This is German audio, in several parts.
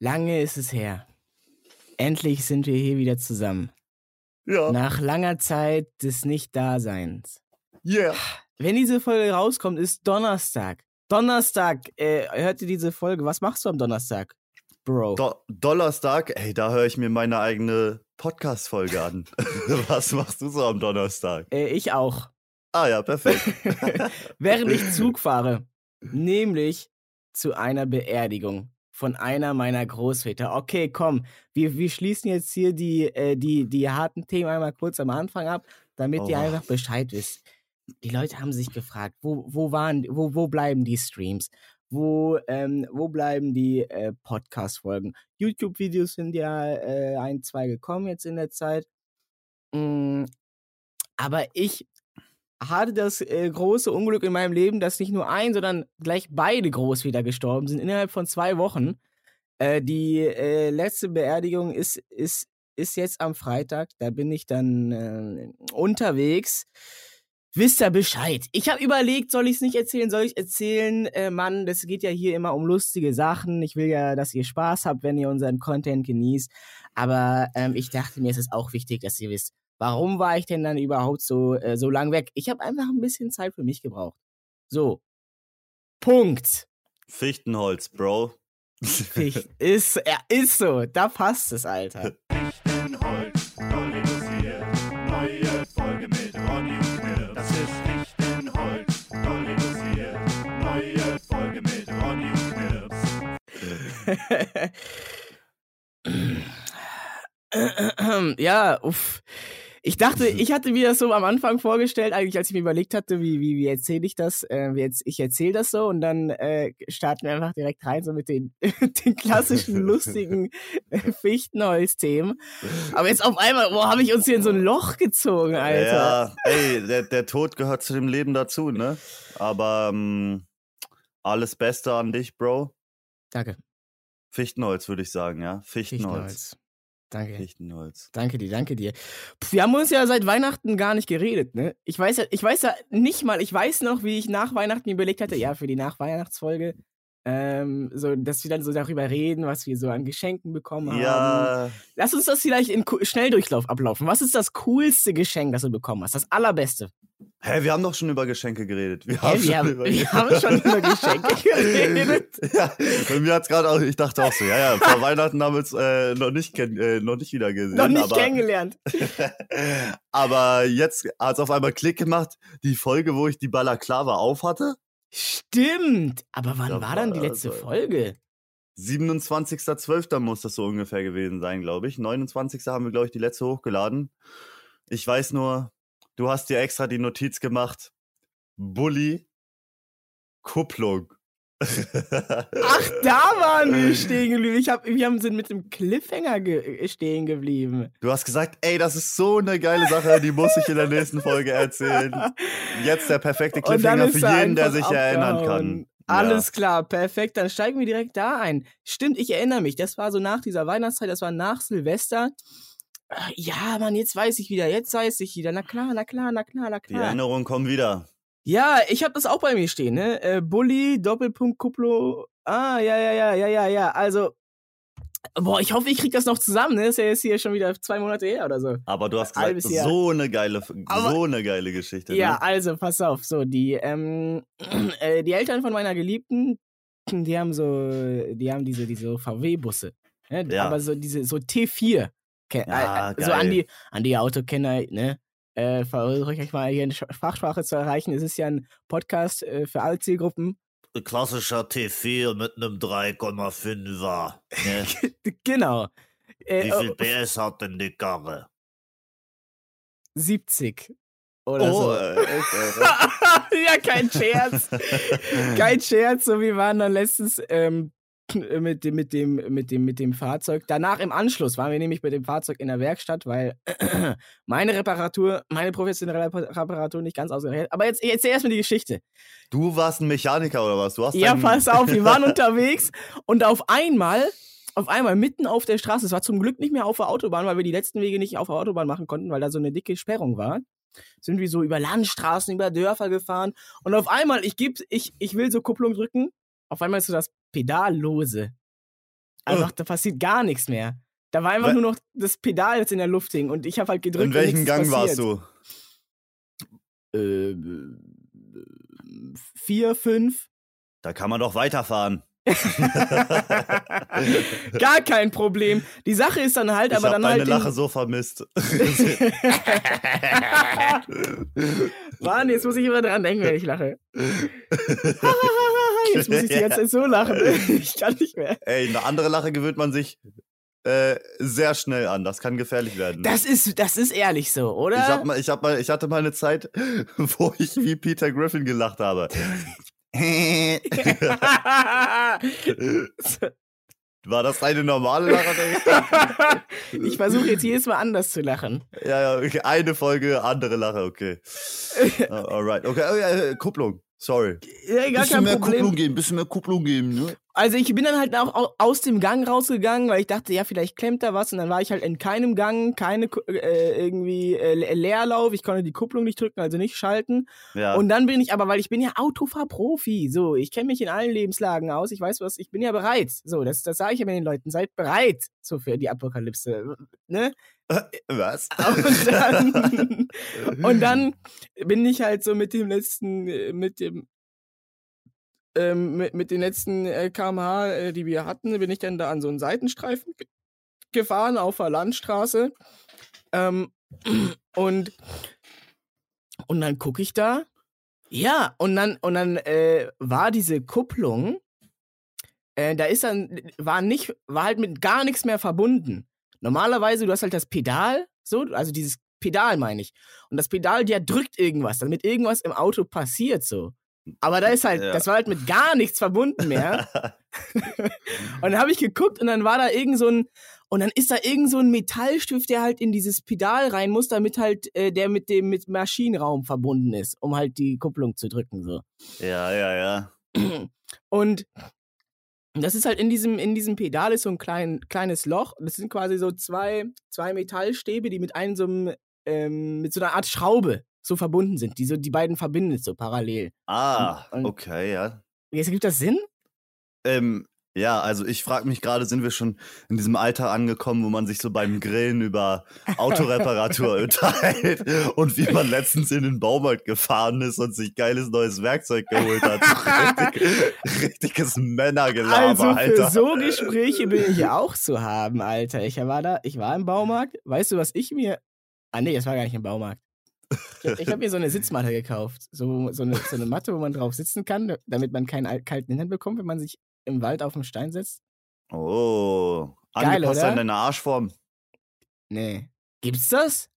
Lange ist es her. Endlich sind wir hier wieder zusammen. Ja. Nach langer Zeit des Nicht-Daseins. Yeah. Wenn diese Folge rauskommt, ist Donnerstag. Donnerstag, äh, hört ihr diese Folge? Was machst du am Donnerstag, Bro? Do Donnerstag, ey, da höre ich mir meine eigene Podcast-Folge an. Was machst du so am Donnerstag? äh, ich auch. Ah ja, perfekt. Während ich Zug fahre. Nämlich zu einer Beerdigung von einer meiner Großväter. Okay, komm, wir, wir schließen jetzt hier die, äh, die, die harten Themen einmal kurz am Anfang ab, damit ihr Oh. einfach Bescheid wisst. Die Leute haben sich gefragt, wo, wo waren, wo, wo bleiben die Streams? Wo, ähm, wo bleiben die äh, Podcast-Folgen? YouTube-Videos sind ja äh, ein, zwei gekommen jetzt in der Zeit. Mm, aber ich hatte das äh, große Unglück in meinem Leben, dass nicht nur ein, sondern gleich beide Großväter gestorben sind innerhalb von zwei Wochen. Äh, die äh, letzte Beerdigung ist, ist, ist jetzt am Freitag. Da bin ich dann äh, unterwegs. Wisst ihr Bescheid? Ich habe überlegt, soll ich es nicht erzählen? Soll ich erzählen? Äh, Mann, das geht ja hier immer um lustige Sachen. Ich will ja, dass ihr Spaß habt, wenn ihr unseren Content genießt. Aber ähm, ich dachte mir, es ist auch wichtig, dass ihr wisst, warum war ich denn dann überhaupt so, äh, so lang weg? Ich habe einfach ein bisschen Zeit für mich gebraucht. So. Punkt. Fichtenholz, Bro. Ficht. ist, er ist so. Da passt es, Alter. Fichtenholz, Dollysiert. Neue Folge mit Ronny und Knirps. Das ist Fichtenholz, Dollysiert. Neue Folge mit Ronny und Knirps. ja, uff. Ich dachte, ich hatte mir das so am Anfang vorgestellt, eigentlich als ich mir überlegt hatte, wie, wie, wie erzähle ich das? Äh, wie jetzt, ich erzähle das so und dann äh, starten wir einfach direkt rein, so mit den, den klassischen, lustigen äh, Fichtenholz-Themen. Aber jetzt auf einmal, wo habe ich uns hier in so ein Loch gezogen, Alter? Ja, ey, der, der Tod gehört zu dem Leben dazu, ne? Aber ähm, alles Beste an dich, Bro. Danke. Fichtenholz, würde ich sagen, ja? Fichtenholz. Fichtenholz. Danke. Fichtenholz. Danke dir, danke dir. Puh, wir haben uns ja seit Weihnachten gar nicht geredet, ne? Ich weiß ja, ich weiß ja nicht mal, ich weiß noch, wie ich nach Weihnachten überlegt hatte, ja, für die Nachweihnachtsfolge, ähm, so, dass wir dann so darüber reden, was wir so an Geschenken bekommen haben. Ja, Lass uns das vielleicht in Schnelldurchlauf ablaufen. Was ist das coolste Geschenk, das du bekommen hast? Das allerbeste. hä, wir haben doch schon über Geschenke geredet. Wir Hä, haben, wir, schon haben, über wir haben schon über Geschenke geredet. ja, bei mir hat's gerade auch, ich dachte auch so, ja, ja, vor Weihnachten haben wir uns äh, noch, nicht kenn, äh, noch nicht wieder gesehen. Noch nicht aber, kennengelernt. aber jetzt hat's auf einmal Klick gemacht, die Folge, wo ich die Balaklava aufhatte. Stimmt. Aber wann Da war dann die letzte also- Folge? 27.12. muss das so ungefähr gewesen sein, glaube ich. 29. haben wir, glaube ich, die letzte hochgeladen. Ich weiß nur, du hast dir extra die Notiz gemacht. Bulli, Kupplung. Ach, da waren wir stehen geblieben. Ich hab, wir haben, sind mit dem Cliffhanger ge stehen geblieben. Du hast gesagt, ey, das ist so eine geile Sache, die muss ich in der nächsten Folge erzählen. Jetzt der perfekte Cliffhanger für jeden, der sich erinnern kann. Alles klar, perfekt. Dann steigen wir direkt da ein. Stimmt, ich erinnere mich. Das war so nach dieser Weihnachtszeit, das war nach Silvester. Äh, Ja, Mann, jetzt weiß ich wieder. Jetzt weiß ich wieder. Na klar, na klar, na klar, na Ja. Die klar. Erinnerungen kommen wieder. Ja, ich habe das auch bei mir stehen, ne? Äh, Bulli, Doppelpunkt, Kuplo. Ah, ja, ja, ja, ja, ja, ja. Also, boah, ich hoffe, ich krieg das noch zusammen, ne? Ist ja jetzt hier schon wieder zwei Monate her oder so. Aber du hast Halbes gesagt, Jahr. so eine geile, Aber- so eine geile Geschichte. Ja, Ne? also, pass auf. So, die, ähm, äh, die Eltern von meiner Geliebten, die haben so, die haben diese, diese VW-Busse. Ne? Ja. Aber so diese, so T4. Ken- Ja, äh, so an die, an die Autokenner, ne? Äh, versuche ich euch mal hier in Fachsprache zu erreichen. Es ist ja ein Podcast äh, für alle Zielgruppen. Klassischer T4 mit einem 3,5er. Ne? Genau. Äh, Wie viel oh, PS hat denn die Karre? 70. Oder Oh, so. äh, Alter. ja, kein Scherz. kein Scherz. So, wir waren dann letztens ähm, mit, dem, mit, dem, mit, dem, mit dem Fahrzeug. Danach im Anschluss waren wir nämlich mit dem Fahrzeug in der Werkstatt, weil meine Reparatur, meine professionelle Repa- Reparatur nicht ganz ausgereicht hat. Aber jetzt, jetzt erstmal die Geschichte. Du warst ein Mechaniker oder was? Du hast Ja, pass auf, wir waren unterwegs und auf einmal, auf einmal mitten auf der Straße, es war zum Glück nicht mehr auf der Autobahn, weil wir die letzten Wege nicht auf der Autobahn machen konnten, weil da so eine dicke Sperrung war. Sind wir so über Landstraßen, über Dörfer gefahren und auf einmal, ich geb, ich, ich will so Kupplung drücken, auf einmal ist so das Pedal lose. Einfach, da passiert gar nichts mehr. Da war einfach We- nur noch das Pedal, das in der Luft hing und ich habe halt gedrückt. In welchem Gang warst du? Äh, vier, fünf. Da kann man doch weiterfahren. Gar kein Problem. Die Sache ist dann halt, ich aber habe dann halt. in- Lache so vermisst. Mann, jetzt muss ich immer dran denken, wenn ich lache. jetzt muss ich die ganze Zeit so lachen. Ich kann nicht mehr. Ey, eine andere Lache gewöhnt man sich äh, sehr schnell an. Das kann gefährlich werden. Das ist, das ist ehrlich so, oder? ich, hab mal, ich, hab mal, ich hatte mal eine Zeit, wo ich wie Peter Griffin gelacht habe. War das deine normale Lache? Ich versuche jetzt jedes Mal anders zu lachen. ja, ja, okay. eine Folge, andere Lache, okay. Alright, okay, oh, ja, äh, Kupplung, sorry. Ja, gar kein Problem. geben, bisschen mehr Kupplung geben, ne? Also ich bin dann halt auch au- aus dem Gang rausgegangen, weil ich dachte, ja, vielleicht klemmt da was. Und dann war ich halt in keinem Gang, keine äh, irgendwie äh, Le- Leerlauf. Ich konnte die Kupplung nicht drücken, also nicht schalten. Ja. Und dann bin ich aber, weil ich bin ja Autofahrprofi, so, ich kenne mich in allen Lebenslagen aus, ich weiß was, ich bin ja bereit. So, das, das sage ich immer den Leuten, seid bereit, so für die Apokalypse, ne? Was? Und dann, und dann bin ich halt so mit dem letzten, äh, mit dem, ähm, mit, mit den letzten äh, kmh, äh, die wir hatten, bin ich dann da an so einen Seitenstreifen ge gefahren auf der Landstraße. Ähm, und, und dann gucke ich da. Ja, und dann, und dann äh, war diese Kupplung, äh, da ist dann, war nicht, war halt mit gar nichts mehr verbunden. Normalerweise, du hast halt das Pedal, so, also dieses Pedal meine ich. Und das Pedal, der drückt irgendwas, damit irgendwas im Auto passiert, so. Aber da ist halt, Ja. das war halt mit gar nichts verbunden mehr. und dann habe ich geguckt und dann war da irgend so ein, und dann ist da irgend so ein Metallstift, der halt in dieses Pedal rein muss, damit halt äh, der mit dem mit Maschinenraum verbunden ist, um halt die Kupplung zu drücken, so. ja, ja, ja. Und das ist halt in diesem, in diesem Pedal ist so ein klein, kleines Loch. Das sind quasi so zwei, zwei Metallstäbe, die mit einem so einem, ähm, mit so einer Art Schraube so verbunden sind, die so die beiden verbindet, so parallel. Ah, Und- und- okay, ja. Jetzt gibt das Sinn? Ähm, ja, also ich frage mich gerade, sind wir schon in diesem Alter angekommen, wo man sich so beim Grillen über Autoreparatur unterhält und wie man letztens in den Baumarkt gefahren ist und sich geiles neues Werkzeug geholt hat. Richtig, richtiges Männergelaber, also für Alter. so Gespräche bin ich ja auch zu haben, Alter. Ich war da, ich war im Baumarkt. Weißt du, was ich mir. Ah nee, das war gar nicht im Baumarkt. Ich, ich habe mir so eine Sitzmatte gekauft. So, so, eine, so eine Matte, wo man drauf sitzen kann, damit man keinen al- kalten Hintern bekommt, wenn man sich im Wald auf den Stein setzt. Oh, Geil, angepasst oder? an deine Arschform. Nee. Gibt's das?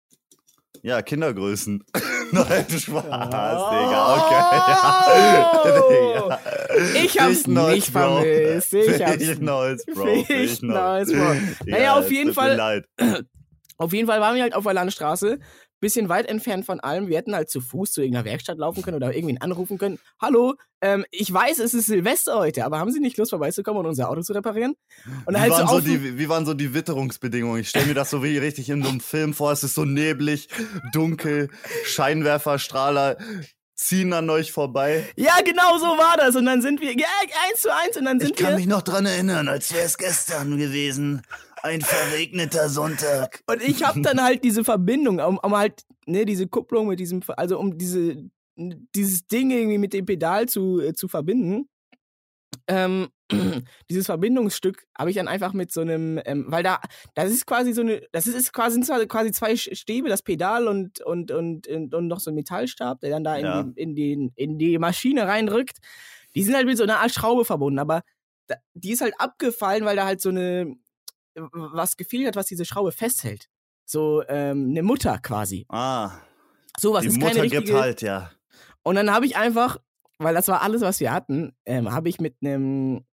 Ja, Kindergrößen. Nein, Spaß, Oh. Digga, okay. Ja. Ich hab's Fichtnolz, nicht Bro. vermisst. Ich hab's Fichtnolz, Bro. Fichtnolz, Bro. Naja, Ja, auf jeden tut mir Fall- Leid. Auf jeden Fall waren wir halt auf der Landstraße, bisschen weit entfernt von allem. Wir hätten halt zu Fuß zu irgendeiner Werkstatt laufen können oder irgendwen anrufen können. Hallo, ähm, ich weiß, es ist Silvester heute, aber haben Sie nicht Lust vorbeizukommen und unser Auto zu reparieren? Und Wie, halt waren so die, wie waren so die Witterungsbedingungen? Ich stelle mir das so wie richtig in so einem Film vor. Es ist so neblig, dunkel, Scheinwerferstrahler ziehen an euch vorbei. Ja, genau so war das. Und dann sind wir, ja, eins zu eins, und dann sind wir. noch dran erinnern, als wäre es gestern gewesen. Ein verregneter Sonntag. Und ich habe dann halt diese Verbindung, um, um halt, ne, diese Kupplung mit diesem, also um diese, dieses Ding irgendwie mit dem Pedal zu, äh, zu verbinden. Ähm, dieses Verbindungsstück habe ich dann einfach mit so einem, ähm, weil da, das ist quasi so eine, das ist, quasi, sind quasi zwei Stäbe, das Pedal und, und, und, und, noch so ein Metallstab, der dann da in, Ja. die, in, die, in die Maschine reindrückt. Die sind halt mit so einer Art Schraube verbunden, aber da, die ist halt abgefallen, weil da halt so eine, was gefehlt hat, was diese Schraube festhält. So ähm, eine Mutter quasi. Ah, Sowas die ist Mutter keine gibt richtige. halt, ja. Und dann habe ich einfach, weil das war alles, was wir hatten, ähm, habe ich mit einem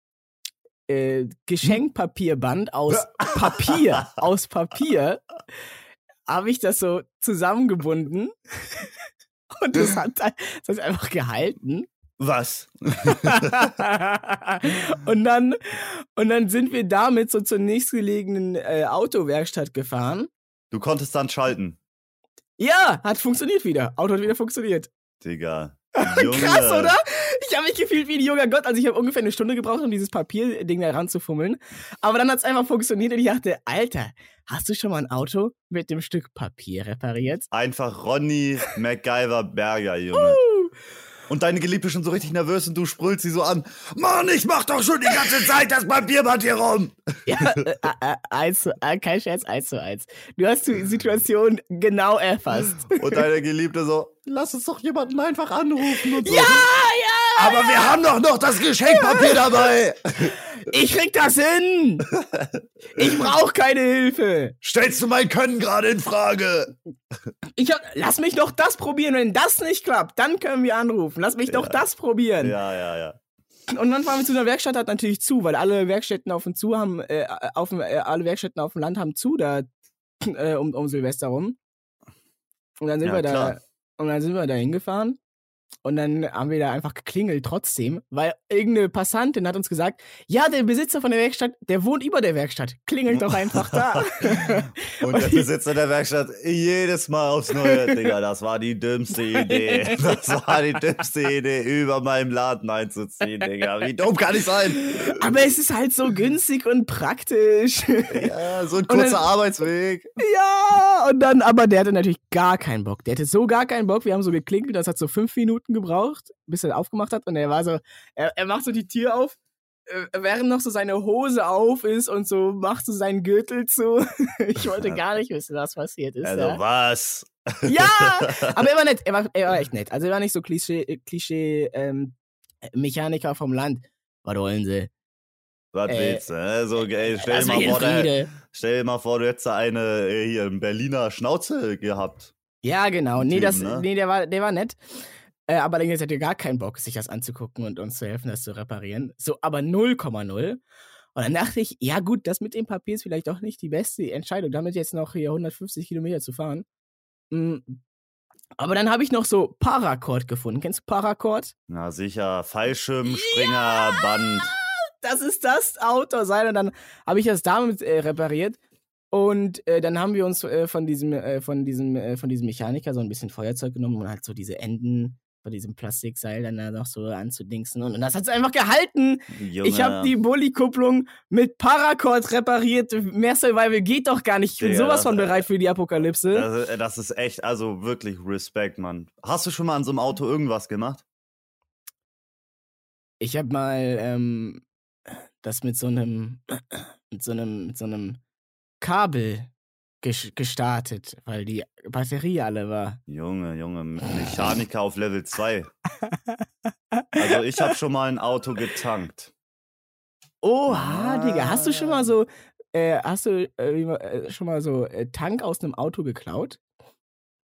äh, Geschenkpapierband aus Papier, aus Papier, habe ich das so zusammengebunden. Und das hat, das hat einfach gehalten. Was? und dann und dann sind wir damit so zur nächstgelegenen äh, Autowerkstatt gefahren. Du konntest dann schalten. Ja, hat funktioniert wieder. Auto hat wieder funktioniert. Digga. Junge. Krass, oder? Ich habe mich gefühlt wie ein junger Gott. Also ich habe ungefähr eine Stunde gebraucht, um dieses Papierding da ranzufummeln. Aber dann hat es einfach funktioniert und ich dachte, Alter, hast du schon mal ein Auto mit dem Stück Papier repariert? Einfach Ronny MacGyver Berger, Junge. Und deine Geliebte schon so richtig nervös und du sprüllst sie so an. Mann, ich mach doch schon die ganze Zeit das Papierband hier rum. Ja, äh, äh, eins zu, äh, kein Scherz, eins zu eins. Du hast die Situation genau erfasst. Und deine Geliebte so, lass uns doch jemanden einfach anrufen und so. Ja, ja, Aber wir haben doch noch das Geschenkpapier dabei. ich krieg das hin. Ich brauche keine Hilfe. Stellst du mein Können gerade in Frage? Ich hab, lass mich doch das probieren. Wenn das nicht klappt, dann können wir anrufen. Lass mich doch das probieren. Ja, ja, ja. Und dann fahren wir zu einer Werkstatt, hat natürlich zu, weil alle Werkstätten auf dem zu haben, äh, auf dem, äh, alle Werkstätten auf dem Land haben zu da äh, um, um Silvester rum. Und dann sind Ja, wir da klar. und dann sind wir da hingefahren. Und dann haben wir da einfach geklingelt trotzdem, weil irgendeine Passantin hat uns gesagt, ja, der Besitzer von der Werkstatt, der wohnt über der Werkstatt. Klingelt doch einfach da. Und der Besitzer der Werkstatt jedes Mal aufs Neue. Digga, das war die dümmste Idee. Das war die dümmste Idee, über meinem Laden einzuziehen, Digga. Wie dumm kann ich sein? Aber es ist halt so günstig und praktisch. Ja, so ein dann- kurzer Arbeitsweg. Ja, und dann, aber der hatte natürlich gar keinen Bock. Der hatte so gar keinen Bock. Wir haben so geklingelt, das hat so fünf Minuten gebraucht, bis er aufgemacht hat. Und er war so, er, er macht so die Tür auf, äh, während noch so seine Hose auf ist und so macht so seinen Gürtel zu. Ich wollte gar nicht wissen, was passiert ist. Also, ja. was? ja, aber er war nett. Er war, er war echt nett. Also er war nicht so Klischee, Klischee ähm, Mechaniker vom Land. Was wollen sie? Was Äh, willst du? ne? So, ey, stell, dir mal vor, der, stell dir mal vor, du hättest eine äh, hier in Berliner Schnauze gehabt. Ja, genau. Nee, Typen, das, ne? nee der, war, der war nett. Äh, aber dann hat er gar keinen Bock, sich das anzugucken und uns zu helfen, das zu reparieren. So, aber 0,0. Und dann dachte ich, ja gut, das mit dem Papier ist vielleicht doch nicht die beste Entscheidung, damit jetzt noch hier 150 Kilometer zu fahren. Mm. Aber dann habe ich noch so Paracord gefunden. Kennst du Paracord? Na sicher, Fallschirm, Springer, Band. das ist das Auto sein. Und dann habe ich das damit äh, repariert. Und äh, dann haben wir uns äh, von diesem, äh, von diesem, äh, von diesem Mechaniker so ein bisschen Feuerzeug genommen und halt so diese Enden von diesem Plastikseil dann da noch so anzudingsen. Und, und das hat es einfach gehalten. Junge. Ich habe die Bulli-Kupplung mit Paracord repariert. Mehr Survival geht doch gar nicht. Ich bin Digga, sowas von bereit für die Apokalypse. Das, ist- das ist echt, also wirklich Respekt, Mann. Hast du schon mal an so einem Auto irgendwas gemacht? Ich habe mal ähm, das mit so einem, mit so einem, mit so einem Kabel gestartet, weil die Batterie alle war. Junge, Junge, Mechaniker auf Level 2. Also ich habe schon mal ein Auto getankt. Oha, Digga, hast du schon mal Ah. so, äh, hast du äh, äh, schon mal so äh, Tank aus einem Auto geklaut?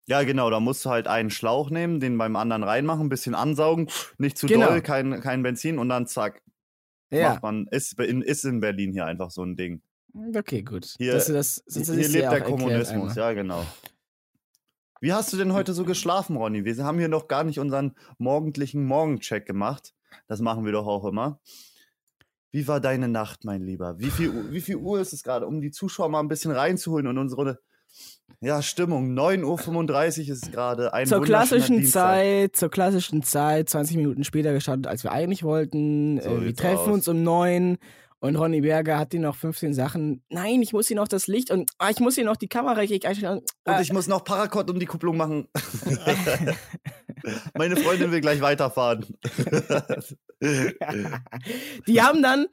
Ja, genau, da musst du halt einen Schlauch nehmen, den beim anderen reinmachen, ein bisschen ansaugen, nicht zu Genau. doll, kein, kein Benzin und dann zack, Ja. macht man, ist in, ist in Berlin hier einfach so ein Ding. Okay, gut. Hier- das, das, das, hier lebt der Kommunismus, ja, genau. Wie hast du denn heute so geschlafen, Ronny? Wir haben hier noch gar nicht unseren morgendlichen Morgencheck gemacht. Das machen wir doch auch immer. Wie war deine Nacht, mein Lieber? Wie viel, Uhr- wie viel Uhr ist es gerade, um die Zuschauer mal ein bisschen reinzuholen und unsere ja, Stimmung? 9.35 Uhr ist es gerade. Ein Zur klassischen. Zeit, zur klassischen Zeit, 20 Minuten später gestartet, als wir eigentlich wollten. So äh, wir treffen aus. uns um neun und Ronny Berger hat hier noch 15 Sachen. Nein, ich muss hier noch das Licht und ah, ich muss hier noch die Kamera einstellen. Und, ah, ich muss noch Parakott um die Kupplung machen. Meine Freundin will gleich weiterfahren. die haben dann,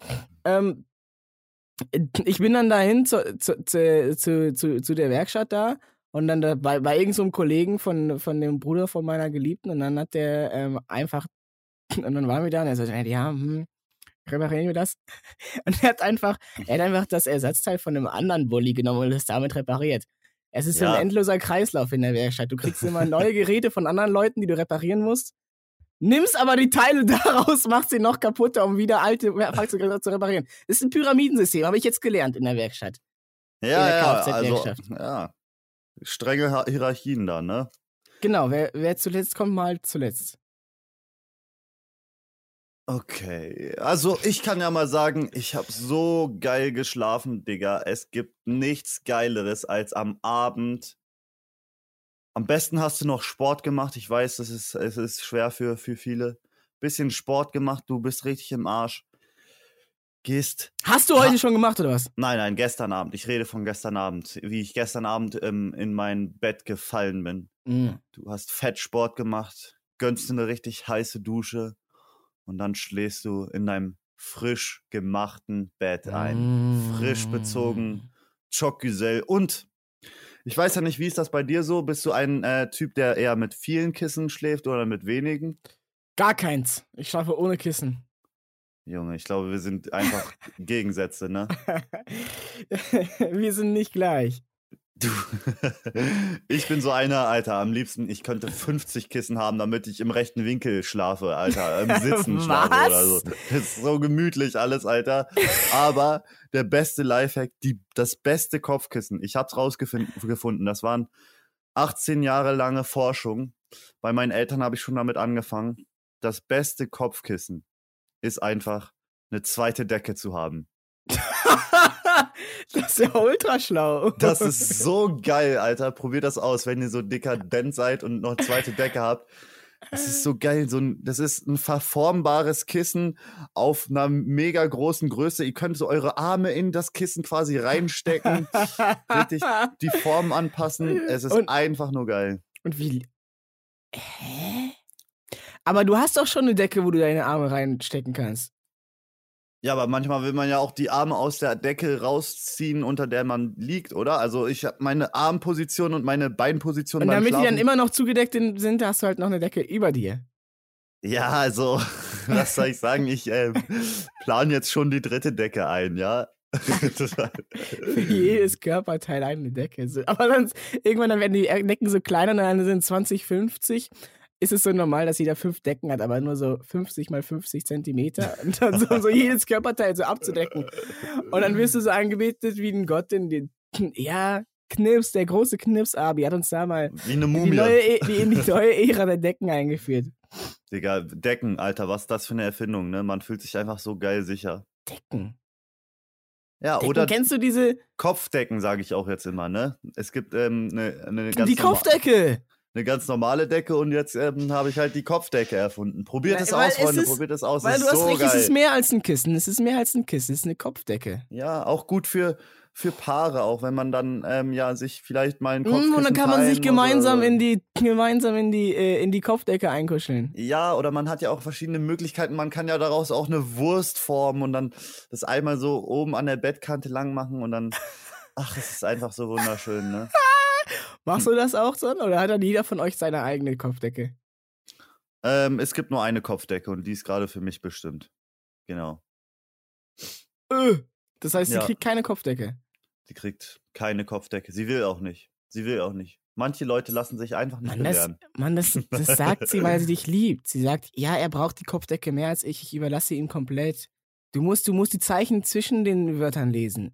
ähm, ich bin dann dahin zu, zu, zu, zu, zu, der Werkstatt da und dann da, bei, bei irgendeinem so einem Kollegen von, von dem Bruder von meiner Geliebten und dann hat der ähm, einfach, und dann waren wir da und er sagte, ja, hm, reparieren wir das? Und er hat einfach, er hat einfach das Ersatzteil von einem anderen Bulli genommen und es damit repariert. Es ist Ja. ein endloser Kreislauf in der Werkstatt. Du kriegst immer neue Geräte von anderen Leuten, die du reparieren musst. Nimmst aber die Teile daraus, machst sie noch kaputter, um wieder alte Fahrzeuge zu reparieren. Das ist ein Pyramidensystem, habe ich jetzt gelernt in der Werkstatt. ja, der ja, also, ja. Strenge Hi- Hierarchien da, ne? Genau, wer, wer zuletzt kommt, mal zuletzt. Okay, also ich kann ja mal sagen, ich habe so geil geschlafen, Digga. Es gibt nichts Geileres, als am Abend Am besten hast du noch Sport gemacht. Ich weiß, das ist, es ist schwer für, für viele. Bisschen Sport gemacht, du bist richtig im Arsch. Gehst. Hast du heute schon gemacht oder was? Nein, nein, gestern Abend. Ich rede von gestern Abend. Wie ich gestern Abend ähm, in mein Bett gefallen bin. Mhm. Du hast Fettsport gemacht, gönnst dir eine richtig heiße Dusche und dann schläfst du in deinem frisch gemachten Bett ein. Frisch bezogen, Choc-Güzel und ich weiß ja nicht, wie ist das bei dir so? Bist du ein äh, Typ, der eher mit vielen Kissen schläft oder mit wenigen? Gar keins. Ich schlafe ohne Kissen. Junge, ich glaube, wir sind einfach Gegensätze, ne? Wir sind nicht gleich. Du. ich bin so einer, Alter, am liebsten, ich könnte 50 Kissen haben, damit ich im rechten Winkel schlafe, Alter, im Sitzen schlafe oder so. Das ist so gemütlich alles, Alter. Aber der beste Lifehack, die, das beste Kopfkissen, ich hab's rausgefunden, das waren 18 Jahre lange Forschung. Bei meinen Eltern habe ich schon damit angefangen. Das beste Kopfkissen ist einfach eine zweite Decke zu haben. das ist ja ultra schlau. Das ist so geil, Alter. Probiert das aus, wenn ihr so dekadent seid und noch eine zweite Decke habt. Das ist so geil. So ein, das ist ein verformbares Kissen auf einer mega großen Größe. Ihr könnt so eure Arme in das Kissen quasi reinstecken, richtig die Form anpassen. Es ist Und- einfach nur geil. Und wie. Hä? Aber du hast doch schon eine Decke, wo du deine Arme reinstecken kannst. Ja, aber manchmal will man ja auch die Arme aus der Decke rausziehen, unter der man liegt, oder? Also ich habe meine Armposition und meine Beinposition Und damit die dann immer noch zugedeckt sind, hast du halt noch eine Decke über dir. Ja, also, was soll ich sagen? Ich ähm, plane jetzt schon die dritte Decke ein, ja. Für jedes Körperteil eine Decke. Aber dann irgendwann dann werden die Decken so kleiner, dann sind 20, 50. Ist es so normal, dass jeder fünf Decken hat, aber nur so 50 mal 50 Zentimeter und dann so, so jedes Körperteil so abzudecken. Und dann wirst du so angebetet wie ein Gott in den, ja, Knips, der große Knips-Abi hat uns da mal Wie eine in die, Mumie. neue, E- die, in die neue Ära der Decken eingeführt. Digga, Decken, Alter, was ist das für eine Erfindung, ne? Man fühlt sich einfach so geil sicher. Decken. Ja, Decken. oder Kennst du diese, Kopfdecken, sage ich auch jetzt immer, ne? Es gibt ähm, eine, eine, ganz die Kopfdecke? Eine ganz normale Decke und jetzt ähm, habe ich halt die Kopfdecke erfunden. Probiert es aus, Freunde, ist- probiert es aus. Weil es du ist hast so recht, geil. es ist mehr als ein Kissen. Es ist mehr als ein Kissen, es ist eine Kopfdecke. Ja, auch gut für, für Paare, auch wenn man dann ähm, ja sich vielleicht mal einen Mm, Kopf und dann kann man sich oder gemeinsam so. in die gemeinsam in die äh, in die Kopfdecke einkuscheln. Ja, oder man hat ja auch verschiedene Möglichkeiten. Man kann ja daraus auch eine Wurst formen und dann das einmal so oben an der Bettkante lang machen und dann. Ach, es ist einfach so wunderschön, ne? Machst du das auch so? Oder hat dann jeder von euch seine eigene Kopfdecke? Ähm, es gibt nur eine Kopfdecke und die ist gerade für mich bestimmt. Genau. Äh, Das heißt, sie Ja. kriegt keine Kopfdecke. Sie kriegt keine Kopfdecke. Sie will auch nicht. Sie will auch nicht. Manche Leute lassen sich einfach nicht Mann, das, belehren. Mann das, das sagt sie, weil sie dich liebt. Sie sagt, ja, er braucht die Kopfdecke mehr als ich. Ich überlasse ihm komplett. Du musst, du musst die Zeichen zwischen den Wörtern lesen.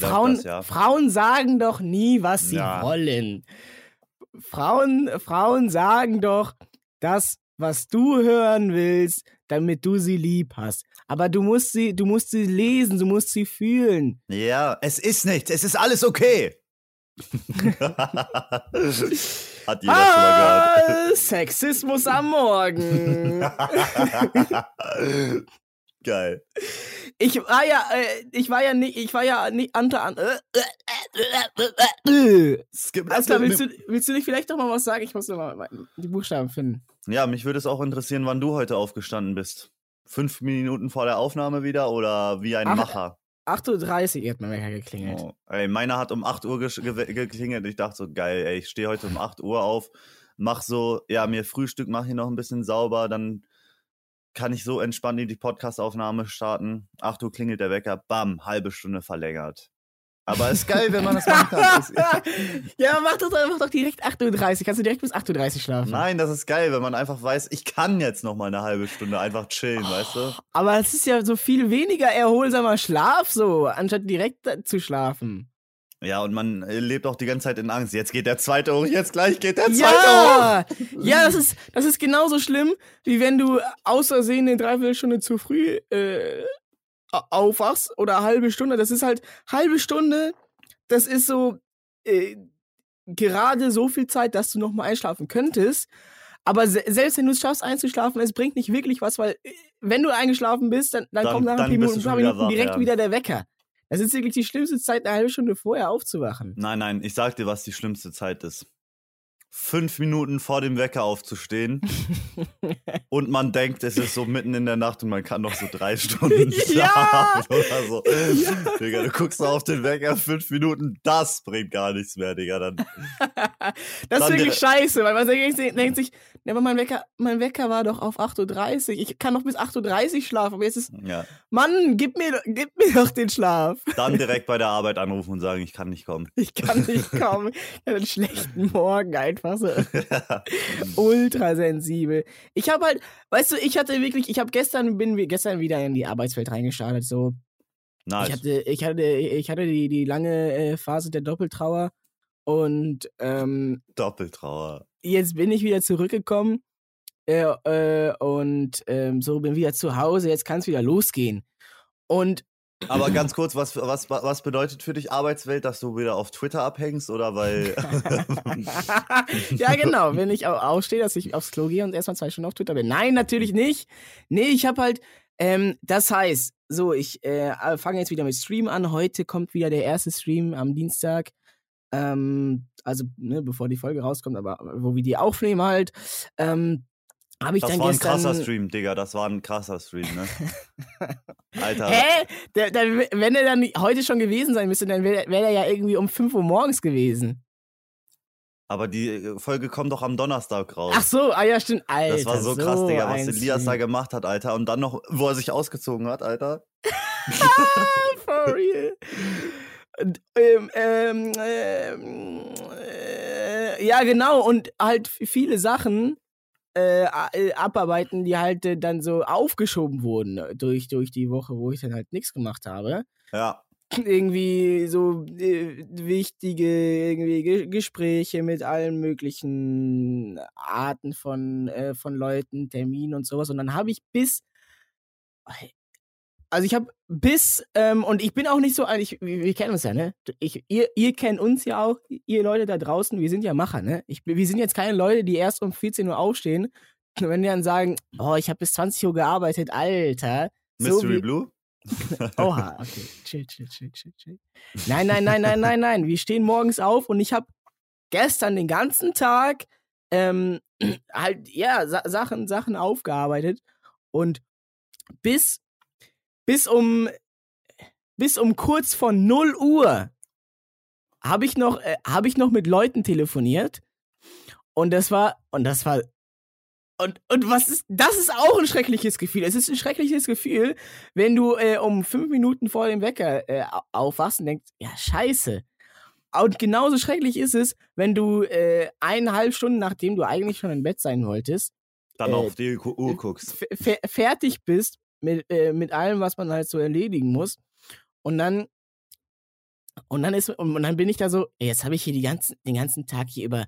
Frauen, das, ja. Frauen sagen doch nie, was sie Ja. wollen. Frauen, Frauen sagen doch das, was du hören willst, damit du sie lieb hast. Aber du musst sie, du musst sie lesen, du musst sie fühlen. Ja, es ist nichts. Es ist alles okay. Hat jeder schon mal gehört. Ah, Sexismus am Morgen. Geil. Ich war ja, äh, ich war ja nicht, ich war ja nicht unter an. Äh, äh, willst du, willst du nicht vielleicht noch mal was sagen? Ich muss noch mal die Buchstaben finden. Ja, mich würde es auch interessieren, wann du heute aufgestanden bist. Fünf Minuten vor der Aufnahme wieder oder wie ein Ach, Macher? 8.30 Uhr hat mein Wecker geklingelt. Oh. Ey, meiner hat um 8 Uhr geklingelt. Ich dachte so, geil, ey, ich stehe heute um 8 Uhr auf, mach so, ja, mir Frühstück, mach hier noch ein bisschen sauber, dann kann ich so entspannt in die Podcast-Aufnahme starten. 8 Uhr klingelt der Wecker, bam, halbe Stunde verlängert. Aber ist geil, wenn man das machen kann. Ja, mach doch, mach doch direkt 8.30 Uhr. Kannst du direkt bis 8.30 Uhr schlafen. nein, das ist geil, wenn man einfach weiß, ich kann jetzt noch mal eine halbe Stunde einfach chillen, weißt du? Aber es ist ja so viel weniger erholsamer Schlaf so, anstatt direkt zu schlafen. Ja, und man äh, lebt auch die ganze Zeit in Angst. Jetzt geht der zweite hoch, jetzt gleich geht der zweite hoch. Ja, ja das, ist, das ist genauso schlimm, wie wenn du aus Versehen eine Dreiviertelstunde zu früh äh, au- aufwachst oder eine halbe Stunde. Das ist halt halbe Stunde, das ist so, äh, gerade so viel Zeit, dass du noch mal einschlafen könntest. Aber se selbst wenn du es schaffst einzuschlafen, es bringt nicht wirklich was, weil äh, wenn du eingeschlafen bist, dann, dann, Dann- kommt nach ein paar Minuten, direkt ja. wieder der Wecker. Das ist wirklich die schlimmste Zeit, eine halbe Stunde vorher aufzuwachen. Nein, nein, ich sag dir, was die schlimmste Zeit ist. Fünf Minuten vor dem Wecker aufzustehen und man denkt, es ist so mitten in der Nacht und man kann noch so drei Stunden Ja! schlafen oder so. Digga, du guckst auf den Wecker, fünf Minuten, das bringt gar nichts mehr, Digga. Dann, Das ist wirklich scheiße, weil man denkt, sich- ne, aber mein Wecker, mein Wecker war doch auf 8.30 Uhr. Ich kann noch bis 8.30 Uhr schlafen, aber jetzt ist, ja, Mann, gib mir, gib mir doch den Schlaf. dann direkt bei der Arbeit anrufen und sagen, ich kann nicht kommen. Ich kann nicht kommen. Ich hatte einen schlechten Morgen einfach so. Ultra sensibel. Ich habe halt, weißt du, ich hatte wirklich, ich habe gestern, bin gestern wieder in die Arbeitswelt reingestartet, so. Nice. Ich hatte, ich hatte, ich hatte die, die lange äh, Phase der Doppeltrauer und ähm, Doppeltrauer. Jetzt bin ich wieder zurückgekommen äh, äh, und ähm, so bin wieder zu Hause. Jetzt kann es wieder losgehen. Und Aber ganz kurz, was, was, was bedeutet für dich Arbeitswelt, dass du wieder auf Twitter abhängst oder weil. ja, genau, wenn ich au- aufstehe, dass ich aufs Klo gehe und erstmal zwei Stunden auf Twitter bin. Nein, natürlich nicht. Nee, ich habe halt, ähm, das heißt, so, ich äh, fange jetzt wieder mit Stream an. Heute kommt wieder der erste Stream am Dienstag. Ähm, also, ne, bevor die Folge rauskommt, aber wo wir die aufnehmen halt. Ähm, habe ich Das dann war ein gestern. krasser Stream, Digga. Das war ein krasser Stream, ne? Alter. Hä? Der, der, wenn er dann heute schon gewesen sein müsste, dann wäre wär er ja irgendwie um 5 Uhr morgens gewesen. Aber die äh, Folge kommt doch am Donnerstag raus. Ach so, ah ja, stimmt. Alter, das war so krass, Digga, was Elias da gemacht hat, Alter. Und dann noch, wo er sich ausgezogen hat, Alter. For real. Und, ähm, ähm, ähm, äh, ja, genau. Und halt viele Sachen äh, äh, abarbeiten, die halt äh, dann so aufgeschoben wurden äh, durch, durch die Woche, wo ich dann halt nichts gemacht habe. Ja. Irgendwie so äh, wichtige irgendwie Ge Gespräche mit allen möglichen Arten von, äh, von Leuten, Terminen und sowas. Und dann habe ich bis also ich habe bis, ähm, und ich bin auch nicht so, ich, wir, wir kennen uns ja, ne? Ich, ihr, ihr kennt uns ja auch, ihr Leute da draußen, wir sind ja Macher, ne? Ich, wir sind jetzt keine Leute, die erst um 14 Uhr aufstehen. Und wenn die dann sagen, oh, ich habe bis 20 Uhr gearbeitet, Alter. So Mystery wie, Blue? Oha, okay. Chill, chill, chill, chill, chill. Nein, nein, nein, nein, nein, nein. Wir stehen morgens auf und ich habe gestern den ganzen Tag ähm, halt, ja, Sa Sachen, Sachen aufgearbeitet. Und bis, bis um, bis um kurz vor 0 Uhr habe ich noch, äh, habe ich noch mit Leuten telefoniert. Und das war, und das war, und, und was ist, das ist auch ein schreckliches Gefühl. Es ist ein schreckliches Gefühl, wenn du äh, um fünf Minuten vor dem Wecker äh, au- aufwachst und denkst, ja, scheiße. Und genauso schrecklich ist es, wenn du äh, eineinhalb Stunden, nachdem du eigentlich schon im Bett sein wolltest, Dann Äh, auf die Uhr guckst. fe- fe fertig bist mit, äh, mit allem, was man halt so erledigen muss. Und dann, und dann ist, und dann bin ich da so, jetzt habe ich hier die ganzen, den ganzen Tag hier über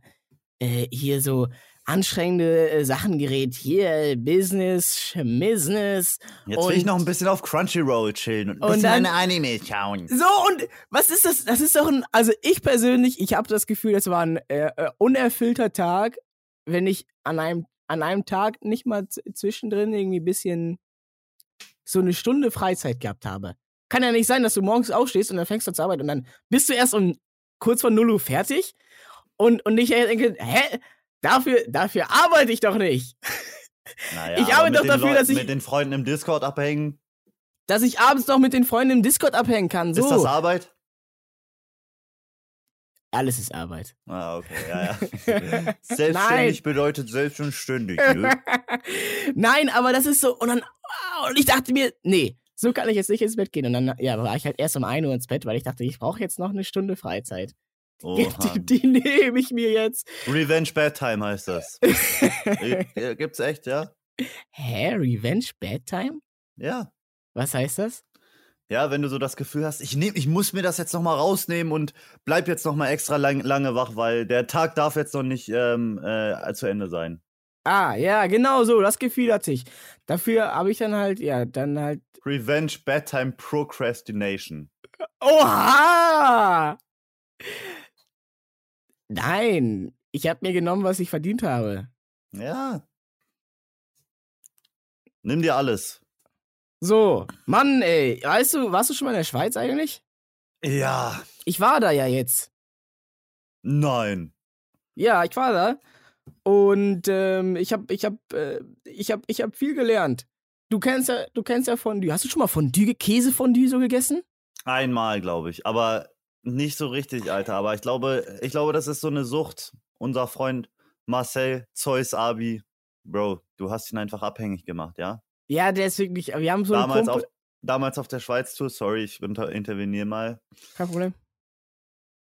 äh, hier so anstrengende äh, Sachen geredet. Hier, Business, Schmissness. Jetzt will ich und- noch ein bisschen auf Crunchyroll chillen und ein Und bisschen dann- Anime schauen. So, und was ist das? Das ist doch ein, also ich persönlich, ich habe das Gefühl, das war ein äh, äh, unerfüllter Tag, wenn ich an einem, an einem Tag nicht mal zwischendrin irgendwie ein bisschen so eine Stunde Freizeit gehabt habe. Kann ja nicht sein, dass du morgens aufstehst und dann fängst du an zu arbeiten und dann bist du erst um kurz vor 0 Uhr fertig und, und ich denke, hä? Dafür, dafür arbeite ich doch nicht. Naja, Ich arbeite doch dafür, Leu- dass ich- Mit den Freunden im Discord abhängen. Dass ich abends noch mit den Freunden im Discord abhängen kann. So. Ist das Arbeit? Alles ist Arbeit. Ah, okay, ja, ja. Selbstständig bedeutet selbstständig. Ne? Nein, aber das ist so. Und dann. Und ich dachte mir, nee, so kann ich jetzt nicht ins Bett gehen. Und dann ja, war ich halt erst um 1 Uhr ins Bett, weil ich dachte, ich brauche jetzt noch eine Stunde Freizeit. Oha. Die, die nehme ich mir jetzt. Revenge Bad Time heißt das. Äh, Gibt's echt, ja? Hä? Revenge Bedtime? Ja. Was heißt das? Ja, wenn du so das Gefühl hast, ich, nehm, ich muss mir das jetzt nochmal rausnehmen und bleib jetzt nochmal extra lang, lange wach, weil der Tag darf jetzt noch nicht ähm, äh, zu Ende sein. Ah, ja, genau so. Das Gefühl hatte ich. Dafür habe ich dann halt, ja, dann halt. Revenge Bedtime Procrastination. Oha! Nein, ich habe mir genommen, was ich verdient habe. Ja. Nimm dir alles. So, Mann, ey, weißt du, warst du schon mal in der Schweiz eigentlich? Ja. Ich war da ja jetzt. Nein. Ja, ich war da. Und ähm, ich habe ich hab, äh, ich hab, ich hab viel gelernt. Du kennst ja, du kennst ja Fondue. Hast du schon mal Fondue, Käsefondue so gegessen? Einmal, glaube ich. Aber nicht so richtig, Alter. Aber ich glaube, ich glaube, das ist so eine Sucht. Unser Freund Marcel Zeus Abi. Bro, du hast ihn einfach abhängig gemacht, ja? Ja, der ist wirklich. Wir haben so einen damals, Kumpel. auf, damals auf der Schweiz-Tour, sorry, ich inter interveniere mal. Kein Problem.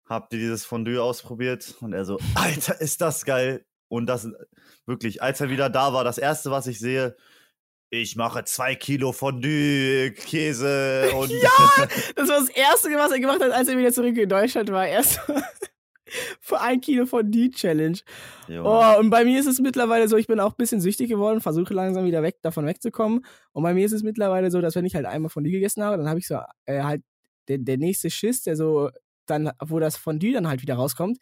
Habt ihr dieses Fondue ausprobiert? Und er so, Alter, ist das geil. Und das wirklich, als er wieder da war, das erste, was ich sehe, ich mache zwei Kilo Fondue, Käse und. Ja, das war das Erste, was er gemacht hat, als er wieder zurück in Deutschland war. Erst für ein Kilo Fondue Challenge. Junge. Oh, und bei mir ist es mittlerweile so, ich bin auch ein bisschen süchtig geworden, versuche langsam wieder weg, davon wegzukommen. Und bei mir ist es mittlerweile so, dass wenn ich halt einmal Fondue gegessen habe, dann habe ich so äh, halt der, der nächste Schiss, der so dann, wo das Fondue dann halt wieder rauskommt,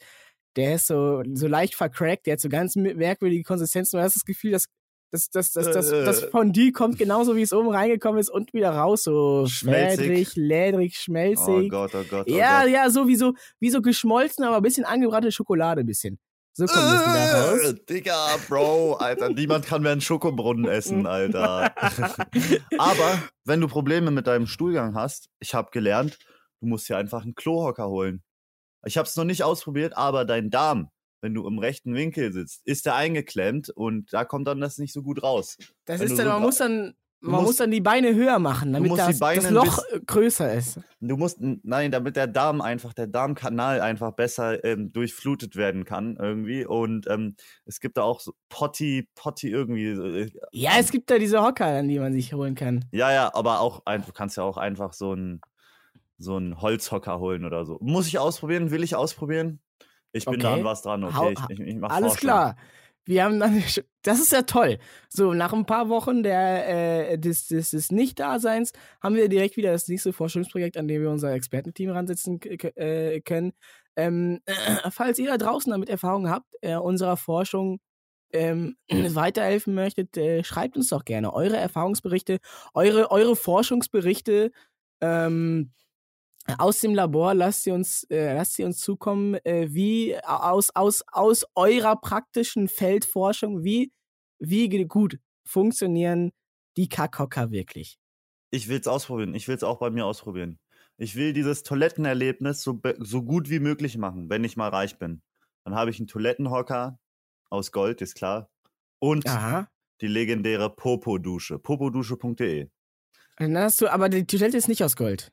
der ist so, so leicht vercrackt, der hat so ganz merkwürdige Konsistenzen. Du hast das Gefühl, dass das, das, das, das, das Äh. Fondue kommt genauso, wie es oben reingekommen ist und wieder raus. So Schmelzig. schmelzig, lädrig, Oh schmelzig. Gott, oh Gott. Oh ja, Gott. ja, so wie so, wie so geschmolzen, aber ein bisschen angebrannte Schokolade ein bisschen. So kommt das wieder raus. Äh, Digga, Bro, Alter, niemand kann mehr einen Schokobrunnen essen, Alter. Aber wenn du Probleme mit deinem Stuhlgang hast, ich habe gelernt, du musst dir einfach einen Klohocker holen. Ich habe es noch nicht ausprobiert, aber dein Darm, wenn du im rechten Winkel sitzt, ist der eingeklemmt und da kommt dann das nicht so gut raus. Das Wenn ist dann, so man muss dann, man muss musst- dann die Beine höher machen, damit das, das Loch äh, größer ist. Du musst, nein, damit der Darm einfach, der Darmkanal einfach besser ähm, durchflutet werden kann irgendwie. Und ähm, es gibt da auch so Potti, Potti irgendwie. äh, Ja, es gibt da diese Hocker, an die man sich holen kann. Ja, ja, aber auch, du kannst ja auch einfach so einen so einen Holzhocker holen oder so. Muss ich ausprobieren? Will ich ausprobieren? Ich bin da Okay. an was dran, Hau- okay? Ich, ich, ich mach Alles Vorschlag. klar. Wir haben dann, das ist ja toll. So, nach ein paar Wochen der, äh, des, des, des Nicht-Daseins haben wir direkt wieder das nächste Forschungsprojekt, an dem wir unser Expertenteam ransetzen äh, können. Ähm, falls ihr da draußen damit Erfahrung habt, äh, unserer Forschung ähm, weiterhelfen möchtet, äh, schreibt uns doch gerne eure Erfahrungsberichte, eure, eure Forschungsberichte ähm, aus dem Labor. Lasst sie uns, äh, lasst sie uns zukommen, äh, wie aus, aus, aus eurer praktischen Feldforschung, wie, wie gut funktionieren die Kackhocker wirklich. Ich will es ausprobieren. Ich will es auch bei mir ausprobieren. Ich will dieses Toilettenerlebnis so, so gut wie möglich machen, wenn ich mal reich bin. Dann habe ich einen Toilettenhocker aus Gold, ist klar. Und Aha. die legendäre Popo-Dusche. popodusche.de. Dann hast du, aber die Toilette ist nicht aus Gold.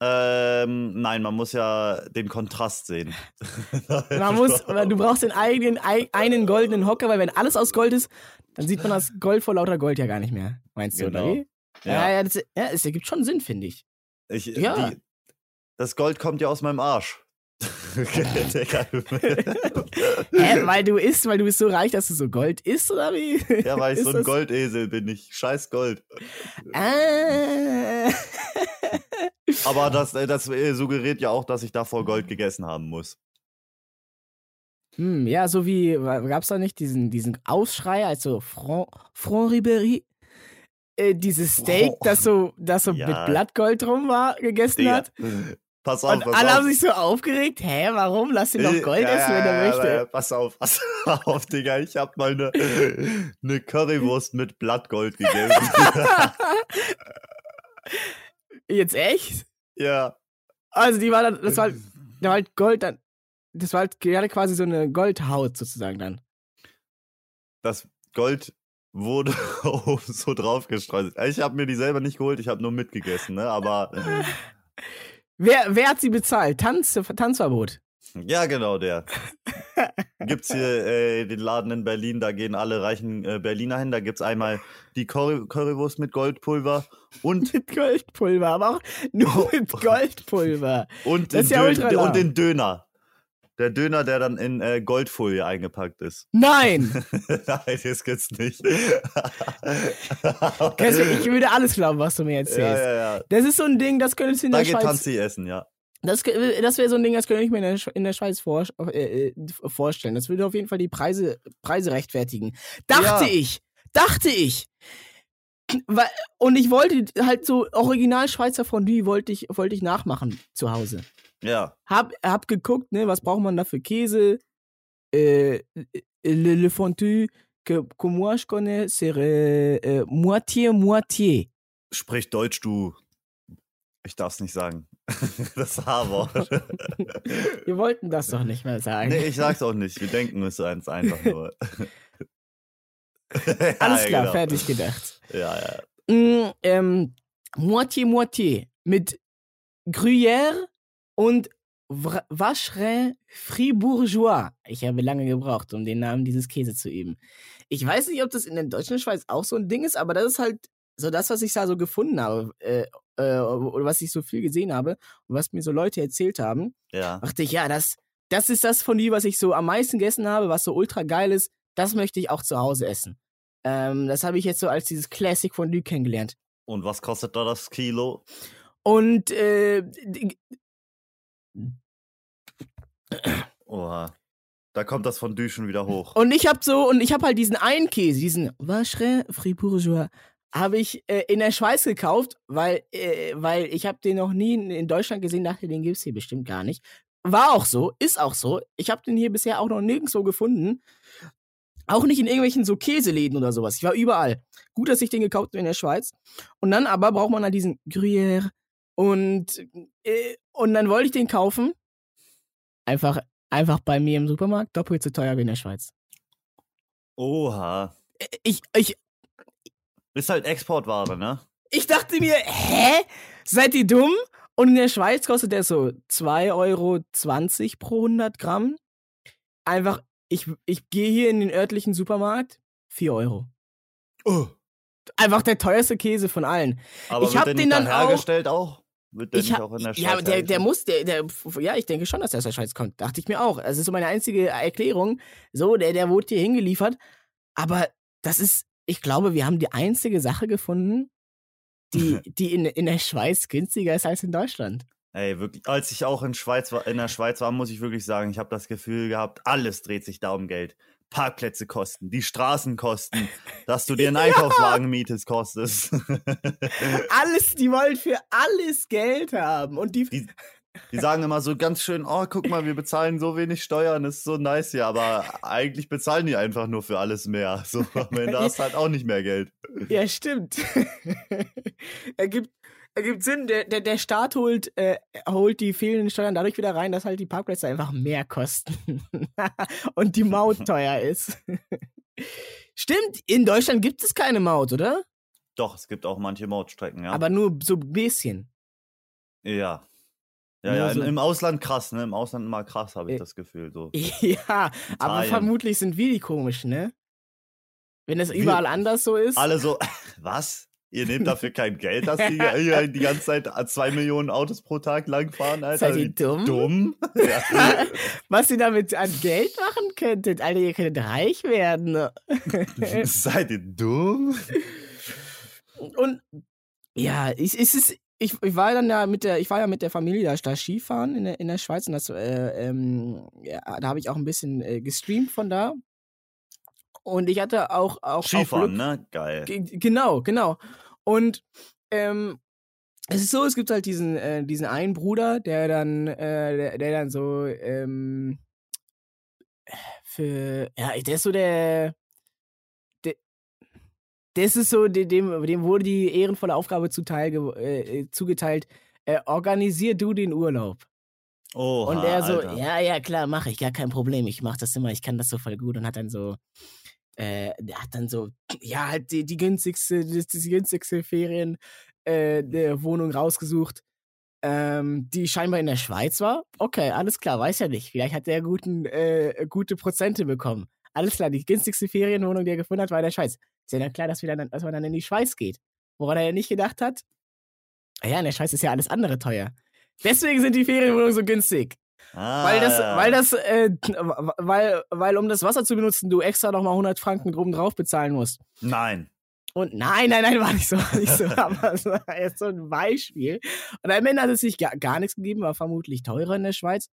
Ähm, nein, man muss ja den Kontrast sehen. Man muss, du brauchst den eigenen, ei- einen goldenen Hocker, weil wenn alles aus Gold ist, dann sieht man das Gold vor lauter Gold ja gar nicht mehr. Meinst du, Genau. oder? Ja, Ja, ja, das, ja, es ergibt schon Sinn, finde ich. ich, Ja. Die, das Gold kommt ja aus meinem Arsch. Hä, weil du isst, weil du bist so reich, dass du so Gold isst, oder wie? ja, weil ich Ist so ein das- Goldesel bin ich. Scheiß Gold. Ah. Aber das, äh, das äh, suggeriert ja auch, dass ich davor Gold gegessen haben muss. Hm, ja, so wie, gab es da nicht diesen, diesen Ausschrei, also Franc Ribéry, äh, dieses Steak, Oh. das so, das so Ja. mit Blattgold drum war, gegessen Digga. hat? Pass auf, Und pass alle auf. haben sich so aufgeregt, hä, warum? Lass ihn doch Äh, Gold ja, essen, wenn er möchte. ja, Pass auf, pass auf, Digga. Ich hab mal eine, eine Currywurst mit Blattgold gegessen. Jetzt echt? ja. Also die war dann, das war halt, da war halt Gold dann, das war halt gerade quasi so eine Goldhaut sozusagen dann. Das Gold wurde so draufgestreut. Ich habe mir die selber nicht geholt, ich habe nur mitgegessen, ne? Aber Wer, wer hat sie bezahlt? Tanz, Tanzverbot. ja, genau der. Gibt's hier äh, den Laden in Berlin, da gehen alle reichen äh, Berliner hin. Da gibt's einmal die Curry Currywurst mit Goldpulver und Mit Goldpulver, aber auch nur mit Goldpulver. und den, ja Dön und den Döner. Der Döner, der dann in äh, Goldfolie eingepackt ist. Nein! Nein, das gibt's nicht. Ich würde alles glauben, was du mir ja, erzählst. ja, ja. Das ist so ein Ding, das könntest du in Da der geht Schweiz. Tanzi essen, ja. Das, ge- das wäre so ein Ding, das könnte ich mir in der, in der Schweiz vor, äh, äh, vorstellen. Das würde auf jeden Fall die Preise, Preise rechtfertigen. Dachte Ja. ich. Dachte ich. Und ich wollte halt so Original Schweizer Fondue wollte ich, wollte ich nachmachen zu Hause. Ja. Hab, hab geguckt, ne, was braucht man da für Käse? Äh, le, le fondue que, que moi je connais, c'est euh, euh, moitié-moitié. Sprich Deutsch, du. Ich darf es nicht sagen. Das H-Wort. Wir wollten das doch nicht mehr sagen. nee, ich sag's auch nicht. Wir denken es eins einfach nur. Alles klar, genau. fertig gedacht. Ja, ja. Mm, ähm, Moitié-Moitié mit Gruyère und Vacherin Fribourgeois. Ich habe lange gebraucht, um den Namen dieses Käse zu üben. Ich weiß nicht, ob das in der deutschen Schweiz auch so ein Ding ist, aber das ist halt so das, was ich da so gefunden habe, äh, äh, oder was ich so viel gesehen habe und was mir so Leute erzählt haben. Ja. dachte ich, ja, das, das ist das von die, was ich so am meisten gegessen habe, was so ultra geil ist. Das möchte ich auch zu Hause essen. Ähm, das habe ich jetzt so als dieses Classic Fondue kennengelernt. Und was kostet da das Kilo? Und äh, Oha. Da kommt das Fondue schon wieder hoch. und ich habe so und ich habe halt diesen einen Käse, diesen Vacherin Fribourgeois, habe ich äh, in der Schweiz gekauft, weil äh, weil ich habe den noch nie in, in Deutschland gesehen, dachte, den gibt's hier bestimmt gar nicht. War auch so, ist auch so. Ich habe den hier bisher auch noch nirgendwo gefunden. Auch nicht in irgendwelchen so Käseläden oder sowas. Ich war überall. Gut, dass ich den gekauft habe in der Schweiz. Und dann aber braucht man halt diesen Gruyère. Und, äh, und dann wollte ich den kaufen. Einfach, einfach bei mir im Supermarkt. Doppelt so teuer wie in der Schweiz. Oha. Ich, ich, Ist halt Exportware, ne? ich dachte mir, hä? Seid ihr dumm? Und in der Schweiz kostet der so 2,20 Euro pro 100 Gramm. Einfach, ich, ich gehe hier in den örtlichen Supermarkt, 4 Euro. Oh. Einfach der teuerste Käse von allen. Aber Ich wird hab den dann da auch- hergestellt auch? Wird der Ich nicht auch in der Schweiz ja, der, der muss, der, der, ja, ich denke schon, dass der aus der Schweiz kommt. Dachte ich mir auch. Das ist so meine einzige Erklärung. So, der, der wurde hier hingeliefert. Aber das ist, ich glaube, wir haben die einzige Sache gefunden, die, die in, in der Schweiz günstiger ist als in Deutschland. Ey, wirklich, als ich auch in, Schweiz war, in der Schweiz war, muss ich wirklich sagen, ich habe das Gefühl gehabt, alles dreht sich da um Geld. Parkplätze kosten, die Straßen kosten, dass du dir einen Einkaufswagen mietest, kostest. Alles, die wollen für alles Geld haben. Und die, Die- Die sagen immer so ganz schön, oh, guck mal, wir bezahlen so wenig Steuern, das ist so nice hier, aber eigentlich bezahlen die einfach nur für alles mehr. So, am Ende hast halt auch nicht mehr Geld. Ja, stimmt. ergibt, ergibt Sinn. Der, der, der Staat holt, äh, holt die fehlenden Steuern dadurch wieder rein, dass halt die Parkplätze einfach mehr kosten. Und die Maut teuer ist. Stimmt, in Deutschland gibt es keine Maut, oder? Doch, es gibt auch manche Mautstrecken, ja. Aber nur so ein bisschen. ja. Ja, ja, im, so- im Ausland krass, ne? Im Ausland mal krass, habe ich Äh, das Gefühl. So. Ja, aber vermutlich sind wir die komischen, ne? Wenn das überall anders so ist. Alle so, was? Ihr nehmt dafür kein Geld, dass die hier die ganze Zeit zwei Millionen Autos pro Tag langfahren, Alter? Seid ihr dumm? Dumm? Ja. Was ihr damit an Geld machen könntet. Alter, ihr könntet reich werden. Seid ihr dumm? Und ja, ich, es ist, ich, ich war dann ja mit der, ich war ja mit der Familie da, da Skifahren in der, in der Schweiz und das, äh, ähm, ja, da habe ich auch ein bisschen äh, gestreamt von da. Und ich hatte auch, auch Skifahren, Glück- ne? Geil. Ge- Genau, genau. Und ähm, es ist so, es gibt halt diesen, äh, diesen einen Bruder, der dann, äh, der, der dann so ähm, für, ja, der ist so der, der das ist so, de- dem, dem wurde die ehrenvolle Aufgabe zuteil, äh, äh, zugeteilt, äh, organisier du den Urlaub. Oha, Und er so, Alter. ja, ja, klar, mache ich, gar kein Problem. Ich mache das immer, ich kann das so voll gut und hat dann so, äh, der hat dann so, ja, halt die, die günstigste, die, die günstigste Ferien, äh, der Wohnung rausgesucht, ähm, die scheinbar in der Schweiz war. Okay, alles klar, weiß ja nicht. Vielleicht hat der guten, äh, gute Prozente bekommen. Alles klar, die günstigste Ferienwohnung, die er gefunden hat, war in der Schweiz. Ist ja dann klar, dass, wir dann, dass man dann in die Schweiz geht. Woran er ja nicht gedacht hat, "Ah ja, in der Schweiz ist ja alles andere teuer. Deswegen sind die Ferienwohnungen so günstig. Ah, Weil das, weil das, äh, weil, weil um das Wasser zu benutzen, du extra nochmal 100 Franken oben drauf bezahlen musst. Nein. Und nein, nein, nein, war nicht so, war nicht so, aber es war jetzt so ein Beispiel. Und am Ende hat es sich gar, gar nichts gegeben, war vermutlich teurer in der Schweiz.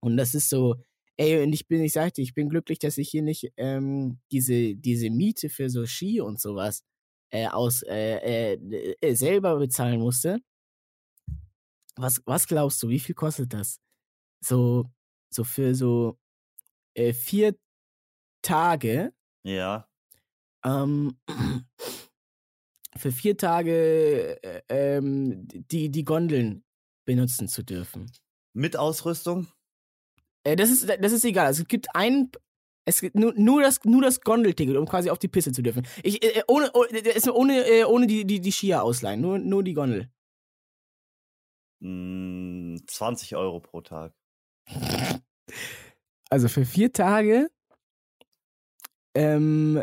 Und das ist so, ey, und ich bin, ich sagte, ich bin glücklich, dass ich hier nicht ähm, diese, diese Miete für so Ski und sowas äh, aus äh, äh, selber bezahlen musste. Was, was glaubst du, wie viel kostet das? So, so für so äh, vier Tage Ja. ähm, für vier Tage äh, ähm, die, die Gondeln benutzen zu dürfen. Mit Ausrüstung? Äh, das, ist, das ist egal. Also es gibt ein. Es gibt nur, nur das, nur das Gondelticket, um quasi auf die Piste zu dürfen. Ich, äh, ohne, ohne, ist ohne, äh, ohne die, die, die Skier ausleihen. Nur, nur die Gondel. Mm, 20 Euro pro Tag. Also für vier Tage. Ähm,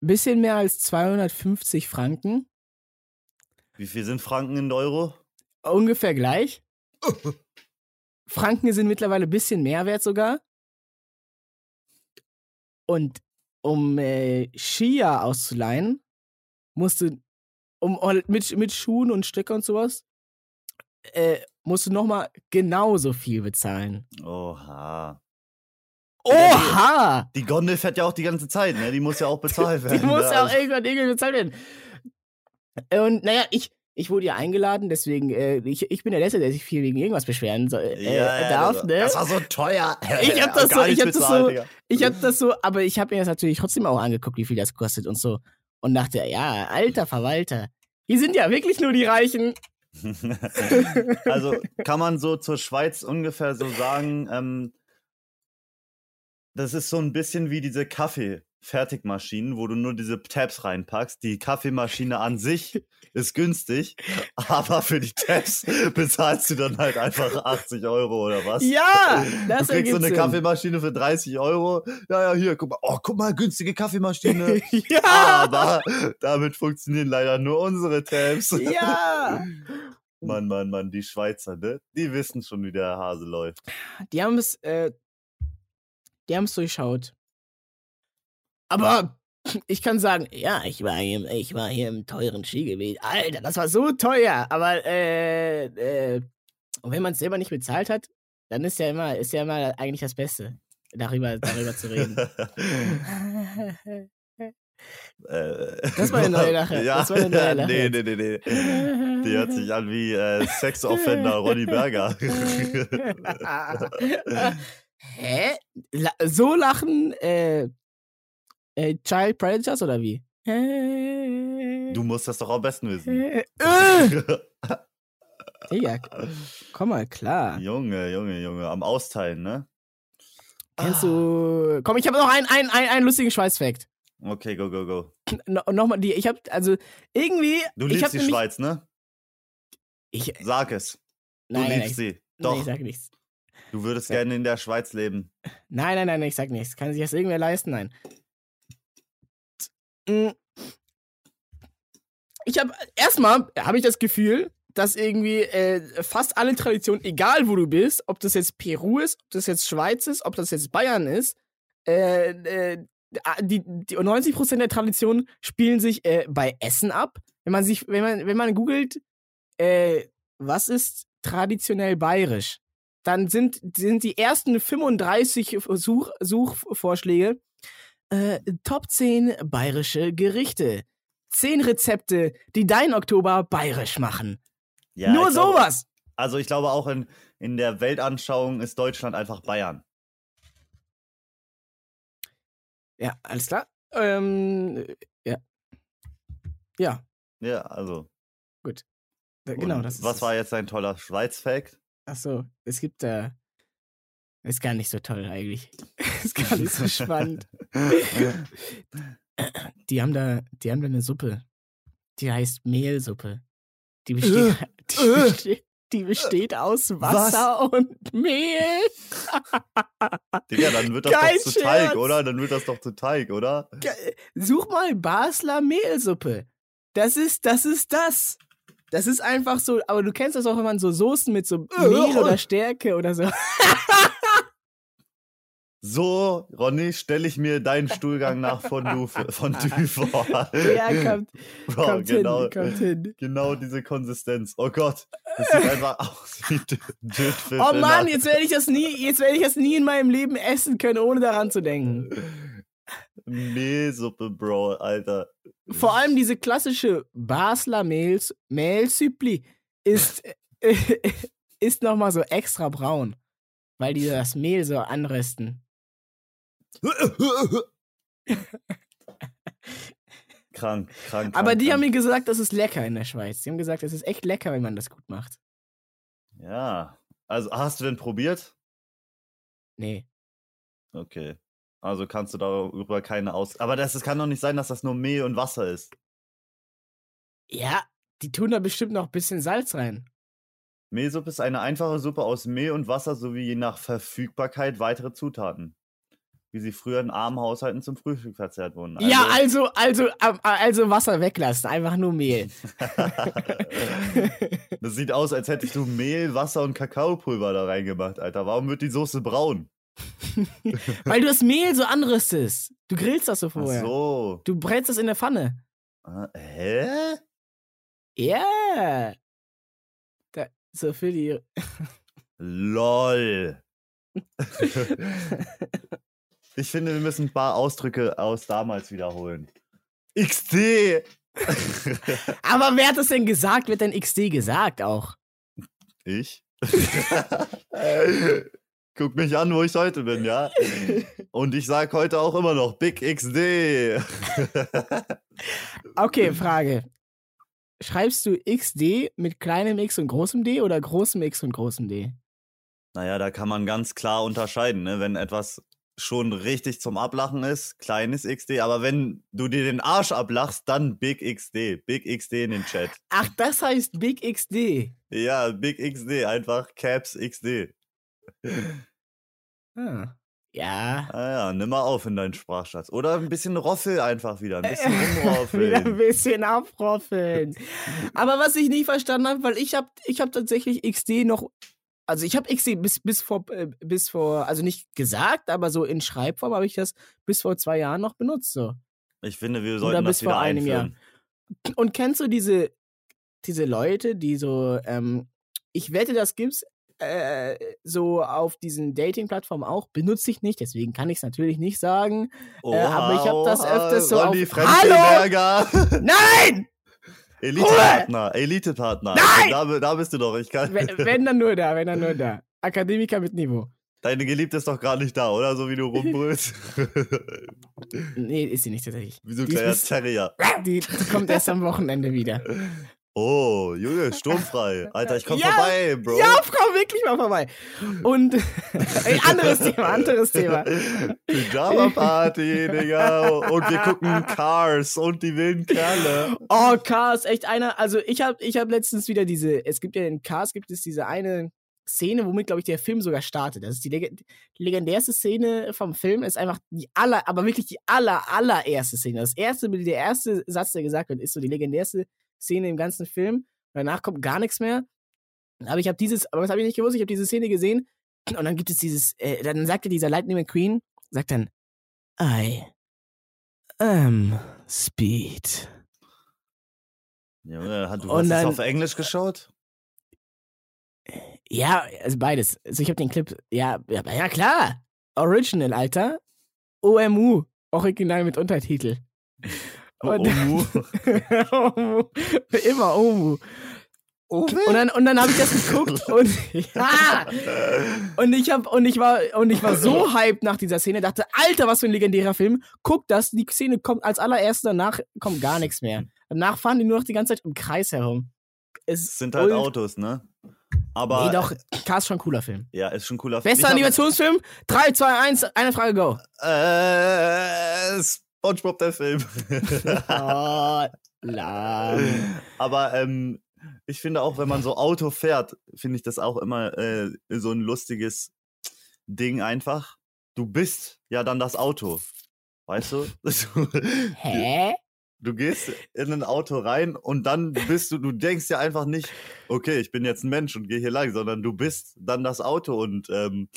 bisschen mehr als 250 Franken. Wie viel sind Franken in Euro? Ungefähr gleich. Franken sind mittlerweile ein bisschen mehr wert sogar. Und um äh, Skier auszuleihen, musst du, um mit, mit Schuhen und Stöcker und sowas, äh, musst du nochmal genauso viel bezahlen. Oha. Oha! Die Gondel fährt ja auch die ganze Zeit, ne? Die muss ja auch bezahlt werden. Die muss ne? ja auch Also- irgendwann irgendwie bezahlt werden. Und naja, ich, ich wurde ja eingeladen, deswegen, äh, ich, ich bin der Letzte, der sich viel wegen irgendwas beschweren so, äh, Ja, darf, das, ne? Das war so teuer. Ich hab das so- ich hab das bezahlt, so- Digga. Ich hab das so, aber ich habe mir das natürlich trotzdem auch angeguckt, wie viel das kostet und so. Und dachte, ja, alter Verwalter, hier sind ja wirklich nur die Reichen. also kann man so zur Schweiz ungefähr so sagen, ähm, das ist so ein bisschen wie diese Kaffee-Fertigmaschinen, wo du nur diese Tabs reinpackst. Die Kaffeemaschine an sich ist günstig, aber für die Tabs bezahlst du dann halt einfach 80 Euro oder was? Ja, das Du kriegst so eine Sinn. Kaffeemaschine für 30 Euro. Ja, ja, hier, guck mal. Oh, guck mal, günstige Kaffeemaschine. ja, Aber damit funktionieren leider nur unsere Tabs. ja. Mann, Mann, Mann, die Schweizer, ne? Die wissen schon, wie der Hase läuft. Die haben es, äh, die haben es durchschaut. Aber ich kann sagen, ja, ich war hier, ich war hier im teuren Skigebiet. Alter, das war so teuer. Aber äh, äh, und wenn man es selber nicht bezahlt hat, dann ist ja immer, ist ja immer eigentlich das Beste, darüber, darüber zu reden. Äh, Das war eine neue Sache. Ja, Das war eine neue Sache nee, nee, nee, nee. Die hört sich an wie äh, Sexoffender Ronny Berger. Hä? La so lachen äh, äh, Child Predators oder wie? du musst das doch am besten wissen. Äh, äh, Digga, komm mal klar. Junge, Junge, Junge. Am Austeilen, ne? Kennst du. Komm, ich habe noch einen, einen, einen, einen lustigen Schweiß-Fact. Okay, go, go, go. No, Nochmal, die, ich hab, also irgendwie. Du liebst die nämlich- Schweiz, ne? Ich, Sag es. Du nein, nein, liebst nein, sie. Doch, nee, ich sag nichts. du würdest Sag- gerne in der Schweiz leben. Nein, nein, nein, ich sag nichts. Kann sich das irgendwer leisten? Nein. Mm. Ich habe erstmal habe ich das Gefühl, dass irgendwie äh, fast alle Traditionen, egal wo du bist, ob das jetzt Peru ist, ob das jetzt Schweiz ist, ob das jetzt Bayern ist, äh, äh, die, die 90% der Traditionen spielen sich äh, bei Essen ab. Wenn man sich, wenn man, wenn man googelt, äh, was ist traditionell bayerisch, dann sind, sind die ersten 35 Such, Suchvorschläge äh, Top 10 bayerische Gerichte. 10 Rezepte, die dein Oktober bayerisch machen. Ja, Nur ich glaube- sowas. Also ich glaube auch in, in der Weltanschauung ist Deutschland einfach Bayern. Ja, alles klar. Ähm, ja. Ja, Ja, also. da- genau, das ist Was es. war jetzt ein toller Schweiz-Fact? Achso, es gibt da. ist gar nicht so toll eigentlich. ist gar nicht so spannend. Die haben da, die haben da eine Suppe. Die heißt Mehlsuppe. Die besteht, die äh. besteht, die besteht aus Wasser und Mehl. Digga, dann wird das Kein doch zu Teig, Scherz. oder? Dann wird das doch zu Teig, oder? Such mal Basler Mehlsuppe. Das ist, das ist das. Das ist einfach so, aber du kennst das auch, wenn man so Soßen mit so Mehl oder Stärke oder so. So, Ronny, stelle ich mir deinen Stuhlgang nach von du, von du vor. Ja, kommt, Bro, kommt genau, hin, kommt hin. genau diese Konsistenz. Oh Gott, das sieht einfach aus wie Dö- Dödfisch Oh Mann, jetzt werde ich das nie, jetzt werde ich das nie in meinem Leben essen können, ohne daran zu denken. Mehlsuppe, Bro, Alter. Vor allem diese klassische Basler Mehl, Mehlsüppli ist, ist nochmal so extra braun, weil die das Mehl so anrösten. Krank, krank. Aber krank, die haben krank. mir gesagt, das ist lecker in der Schweiz. Die haben gesagt, es ist echt lecker, wenn man das gut macht. Ja. Also, hast du denn probiert? Nee. Okay. Also kannst du darüber keine Aus. Aber das, es kann doch nicht sein, dass das nur Mehl und Wasser ist. Ja, die tun da bestimmt noch ein bisschen Salz rein. Mehlsuppe ist eine einfache Suppe aus Mehl und Wasser sowie je nach Verfügbarkeit weitere Zutaten. Wie sie früher in armen Haushalten zum Frühstück verzehrt wurden. ja, also, also, ähm, also Wasser weglassen, einfach nur Mehl. das sieht aus, als hättest du Mehl, Wasser und Kakaopulver da reingemacht, Alter. Warum wird die Soße braun? Weil du das Mehl so anrüstest. Du grillst das so Ach vorher. so. Du brätst das in der Pfanne. Ah, Hä? Ja. Da, so für die. LOL. ich finde, wir müssen ein paar Ausdrücke aus damals wiederholen. XD! Aber wer hat das denn gesagt? Wird denn XD gesagt auch? ich? Guck mich an, wo ich heute bin, ja? Und ich sag heute auch immer noch Big XD. Okay, Frage. Schreibst du XD mit kleinem X und großem D oder großem X und großem D? naja, da kann man ganz klar unterscheiden, ne? Wenn etwas schon richtig zum Ablachen ist, kleines XD, aber wenn du dir den Arsch ablachst, dann Big XD. Big XD in den Chat. Ach, das heißt Big XD. Ja, Big XD, einfach Caps XD. Ah. Ja. Ah ja, nimm mal auf in deinen Sprachschatz. Oder ein bisschen Roffel einfach wieder, ein bisschen Wieder ein rumroffeln. bisschen abroffeln. Aber was ich nicht verstanden habe, weil ich habe ich hab tatsächlich XD noch, also ich habe XD bis, bis, vor, äh, bis vor, also nicht gesagt, aber so in Schreibform habe ich das bis vor zwei Jahren noch benutzt. So. Ich finde, wir Oder sollten bis das wieder vor einem Jahr. einführen. Und kennst du diese, diese Leute, die so, ähm, ich wette, das gibt's äh, so auf diesen Dating-Plattformen auch, benutze ich nicht, deswegen kann ich es natürlich nicht sagen. Äh, aber ich hab das öfters so auf- Fremdberger. Nein! Elite-Partner, Elite-Partner. Nein! Da, da bist du doch. Ich kann, wenn, wenn dann nur da, wenn dann nur da. Akademiker mit Niveau. Deine Geliebte ist doch gar nicht da, oder? So wie du rumbrüllst. Nee, ist sie nicht tatsächlich. wie so ein kleiner Terrier. Die, die kommt erst am Wochenende wieder. Oh, Junge, sturmfrei. Alter, ich komm Ja, vorbei, Bro. Ja, komm wirklich mal vorbei. Und ey, anderes Thema, anderes Thema. Pyjama-Party, Digga. Und wir gucken Cars und die wilden Kerle. Oh, Cars, echt einer. Also ich habe ich hab letztens wieder diese, es gibt ja in Cars gibt es diese eine Szene, womit, glaube ich, der Film sogar startet. Das ist die, leg die legendärste Szene vom Film, ist einfach die aller, aber wirklich die aller, allererste Szene. Das erste, der erste Satz, der gesagt wird, ist so die legendärste Szene im ganzen Film. Danach kommt gar nichts mehr. Aber ich habe dieses, aber das habe ich nicht gewusst, ich habe diese Szene gesehen und dann gibt es dieses, äh, dann sagte dieser Lightning McQueen, sagt dann, I am Speed. Hat- du Und hast das dann- auf Englisch geschaut? Ja, also beides. Also ich habe den Clip, ja, ja, ja klar. Original, Alter. OMU. Original mit Untertitel. Oh, Und- Omu. OMU. Immer OMU. Und dann, und dann habe ich das geguckt und ja, und ich hab, und ich war und ich war so hyped nach dieser Szene, dachte, Alter, was für ein legendärer Film. Guck das, die Szene kommt als allererste, danach kommt gar nichts mehr. Danach fahren die nur noch die ganze Zeit im Kreis herum. Es sind halt Autos, ne? Aber Nee, doch, Cars ist schon ein cooler Film. ja, ist schon ein cooler Bester Ich hab- Animationsfilm? 3, 2, 1, eine Frage, go. Äh, SpongeBob der Film. Oh. Aber ähm, ich finde auch, wenn man so Auto fährt, finde ich das auch immer äh, so ein lustiges Ding einfach. Du bist ja dann das Auto. Weißt du? Hä? Du gehst in ein Auto rein und dann bist du, du denkst ja einfach nicht, okay, ich bin jetzt ein Mensch und gehe hier lang, sondern du bist dann das Auto und ähm,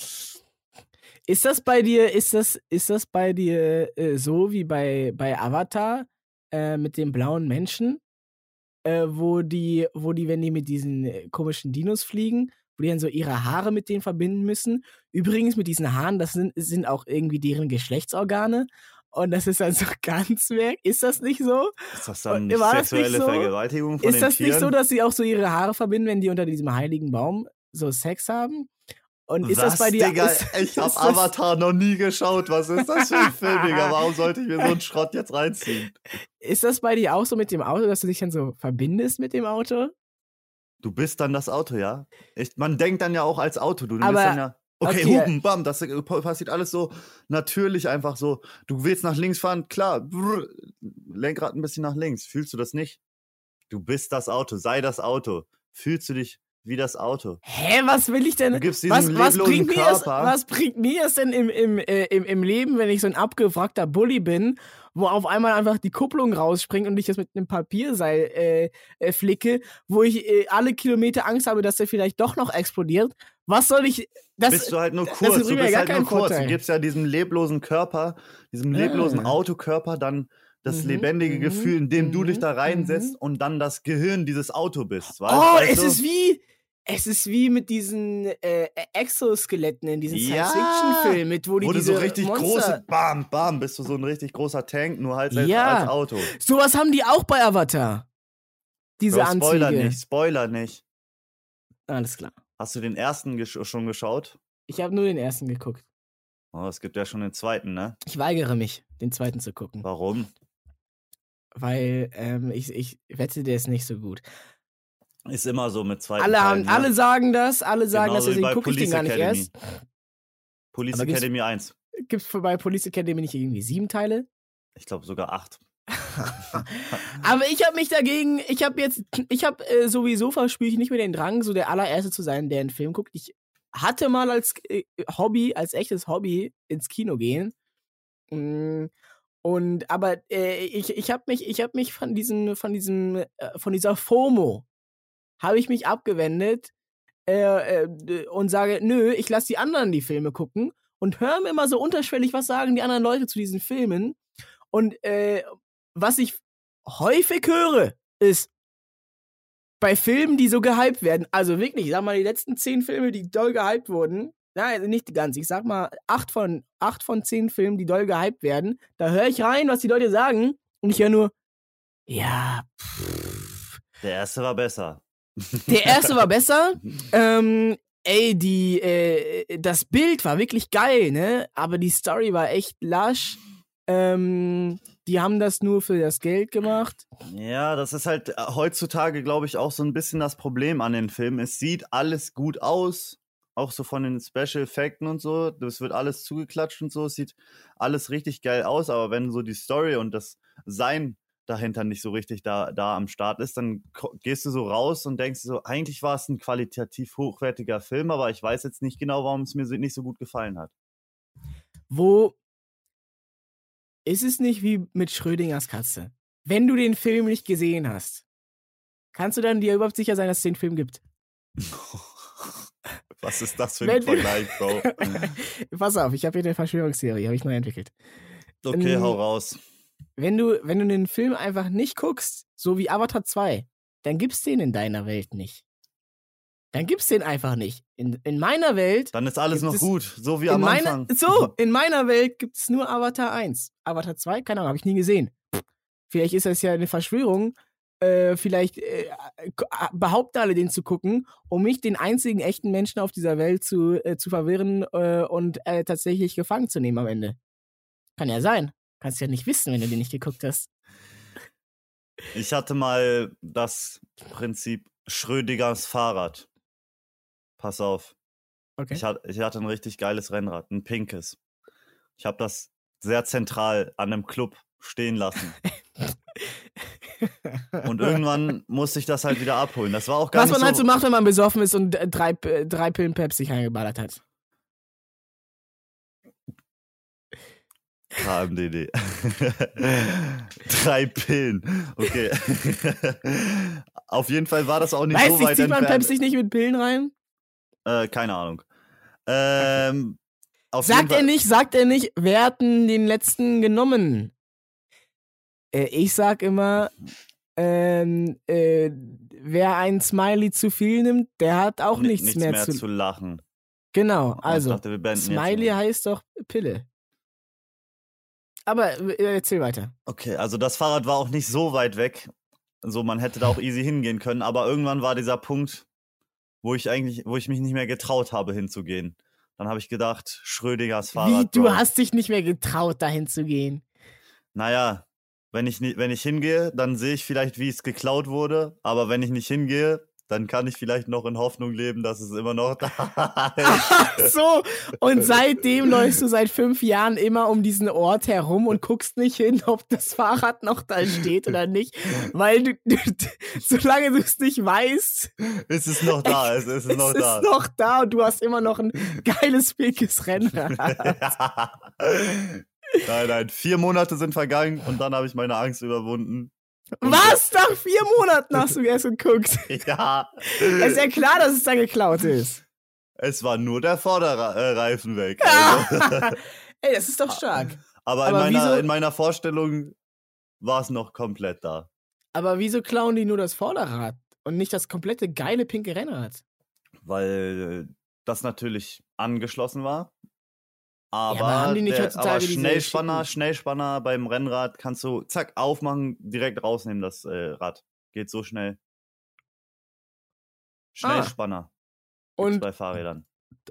Ist das bei dir, ist das, ist das bei dir äh, so wie bei, bei Avatar äh, mit den blauen Menschen? Äh, wo die, wo die, wenn die mit diesen äh, komischen Dinos fliegen, wo die dann so ihre Haare mit denen verbinden müssen. Übrigens mit diesen Haaren, das sind, sind auch irgendwie deren Geschlechtsorgane. Und das ist dann so ganz merk. Ist das nicht so? Ist das dann Und nicht das nicht sexuelle so? Vergewaltigung von Ist den das Tieren? nicht so, dass sie auch so ihre Haare verbinden, wenn die unter diesem heiligen Baum so Sex haben? Und ist Was, das bei dir? Digga? ist, ich hab ist das- Avatar noch nie geschaut. Was ist das für ein Film, Digga? Warum sollte ich mir so einen Schrott jetzt reinziehen? Ist das bei dir auch so mit dem Auto, dass du dich dann so verbindest mit dem Auto? Du bist dann das Auto, ja? Ich, man denkt dann ja auch als Auto. Du, Aber- bist dann ja. Okay, okay. Hupen, bam, das passiert alles so natürlich einfach so. Du willst nach links fahren, klar, brr, Lenkrad ein bisschen nach links. Fühlst du das nicht? Du bist das Auto, sei das Auto. Fühlst du dich wie das Auto? Hä, was will ich denn? Du gibst Was, was, bringt mir es, Körper. was bringt mir es denn im, im, äh, im, im Leben, wenn ich so ein abgewrackter Bully bin, wo auf einmal einfach die Kupplung rausspringt und ich das mit einem Papierseil äh, äh, flicke, wo ich äh, alle Kilometer Angst habe, dass der vielleicht doch noch explodiert? Was soll ich. Das, bist du halt nur das kurz, du bist halt nur kurz. Vorteil. Du gibst ja diesem leblosen Körper, diesem leblosen Ah. Autokörper dann das Mhm, lebendige mhm, Gefühl, indem du dich mhm, da reinsetzt mhm. und dann das Gehirn dieses Auto bist. Weißt, oh, weißt es ist wie. Es ist wie mit diesen äh, Exoskeletten in diesen Ja. Science-Fiction-Filmen, mit wo die Wo du diese so richtig Monster große, bam, bam, bist du so ein richtig großer Tank, nur halt selbst Ja. als Auto. Sowas haben die auch bei Avatar. Diese Bro, Spoiler Anzüge. nicht, Spoiler nicht. Alles klar. Hast du den ersten gesch schon geschaut? Ich habe nur den ersten geguckt. Oh, es gibt ja schon den zweiten, ne? Ich weigere mich, den zweiten zu gucken, Warum? weil ähm, ich, ich wette, der ist nicht so gut. Ist immer so mit zweiten Alle, haben, Teilen, ne? alle sagen das, alle sagen Genauso das, deswegen gucke ich den gar nicht Academy. erst. Police Aber gibt's- Academy 1. Gibt es bei Police Academy nicht irgendwie sieben Teile? Ich glaube sogar acht. Aber ich habe mich dagegen, ich habe jetzt, ich habe äh, sowieso verspüre ich nicht mehr den Drang, so der allererste zu sein, der einen Film guckt. Ich hatte mal als äh, Hobby, als echtes Hobby ins Kino gehen. Mm, Und aber äh, ich, ich habe mich, ich habe mich von diesem, von diesem, äh, von dieser FOMO habe ich mich abgewendet äh, äh, und sage, nö, ich lasse die anderen die Filme gucken und höre mir immer so unterschwellig, was sagen die anderen Leute zu diesen Filmen. Und äh, was ich häufig höre, ist bei Filmen, die so gehypt werden, also wirklich, ich sag mal, die letzten zehn Filme, die doll gehypt wurden, nein, also nicht ganz, ich sag mal, acht von, acht von zehn Filmen, die doll gehypt werden, da höre ich rein, was die Leute sagen, und ich höre nur, ja, pff, Der erste war besser. Der erste war besser. Ähm, ey, die, äh, das Bild war wirklich geil, ne? Aber die Story war echt lasch. Ähm, die haben das nur für das Geld gemacht. Ja, das ist halt äh, heutzutage, glaube ich, auch so ein bisschen das Problem an den Filmen. Es sieht alles gut aus, auch so von den Special Effekten und so. Das wird alles zugeklatscht und so. Es sieht alles richtig geil aus, aber wenn so die Story und das Sein dahinter nicht so richtig da, da am Start ist, dann gehst du so raus und denkst so, eigentlich war es ein qualitativ hochwertiger Film, aber ich weiß jetzt nicht genau, warum es mir nicht so gut gefallen hat. Wo ist es nicht wie mit Schrödingers Katze? Wenn du den Film nicht gesehen hast, kannst du dann dir überhaupt sicher sein, dass es den Film gibt? Was ist das für ein Vergleich, Bro? Pass auf, ich habe hier eine Verschwörungstheorie, habe ich neu entwickelt. Okay, Ähm, hau raus. Wenn du, wenn du den Film einfach nicht guckst, so wie Avatar 2, dann gibt's den in deiner Welt nicht. Dann gibt's den einfach nicht. In, in meiner Welt Dann ist alles noch es- gut, so wie am meiner, Anfang. So, in meiner Welt gibt es nur Avatar 1. Avatar 2, keine Ahnung, habe ich nie gesehen. Vielleicht ist das ja eine Verschwörung. Äh, vielleicht äh, k- behaupten alle, den zu gucken, um mich, den einzigen echten Menschen auf dieser Welt, zu, äh, zu verwirren äh, und äh, tatsächlich gefangen zu nehmen am Ende. Kann ja sein. Kannst ja nicht wissen, wenn du den nicht geguckt hast. Ich hatte mal das Prinzip Schrödingers Fahrrad. Pass auf. Okay. Ich, hatte, ich hatte ein richtig geiles Rennrad, ein pinkes. Ich habe das sehr zentral an einem Club stehen lassen. Und irgendwann musste ich das halt wieder abholen. Das war auch gar Was nicht man halt so, so macht, wenn man besoffen ist und drei, äh, drei Pillen Pepsi reingeballert hat. KMDD. Drei Pillen. Okay. Auf jeden Fall war das auch nicht Weiß so nicht, weit zieht man entfernt. Pepsi nicht mit Pillen rein? Äh, keine Ahnung. Ähm, Sagt er nicht, sagt er nicht, wer hat denn den letzten genommen? Äh, ich sag immer, ähm, äh, wer ein Smiley zu viel nimmt, der hat auch Ni- nichts, mehr, zu. zu lachen. Genau, Oh, also ich dachte, Smiley heißt doch Pille. Aber äh, erzähl weiter. Okay, also das Fahrrad war auch nicht so weit weg. So, man hätte da auch easy hingehen können, aber irgendwann war dieser Punkt, wo ich eigentlich, wo ich mich nicht mehr getraut habe, hinzugehen. Dann habe ich gedacht, Schrödingers Fahrrad. Wie, du Bro. hast dich nicht mehr getraut, dahin zu gehen. Naja, wenn ich, wenn ich hingehe, dann sehe ich vielleicht, wie es geklaut wurde. Aber wenn ich nicht hingehe, dann kann ich vielleicht noch in Hoffnung leben, dass es immer noch da ist. Ach so, und seitdem läufst du seit fünf Jahren immer um diesen Ort herum und guckst nicht hin, ob das Fahrrad noch da steht oder nicht, weil du, du solange du es nicht weißt, es ist noch da, es ist noch es da. ist noch da und du hast immer noch ein geiles, pinkes Rennrad. nein, nein, vier Monate sind vergangen und dann habe ich meine Angst überwunden. Was? Nach vier Monaten hast du erst geguckt. Ja, Es ist ja klar, dass es da geklaut ist. es war nur der Vorderreifen weg. Also. Ey, das ist doch stark. Aber, in, Aber meiner, wieso- in meiner Vorstellung war es noch komplett da. Aber wieso klauen die nur das Vorderrad und nicht das komplette geile pinke Rennrad? Weil das natürlich angeschlossen war. Aber, aber haben die nicht heutzutage aber Schnellspanner, Schnellspanner beim Rennrad kannst du zack aufmachen, direkt rausnehmen das äh, Rad. Geht so schnell. Schnellspanner Ah. Und bei Fahrrädern.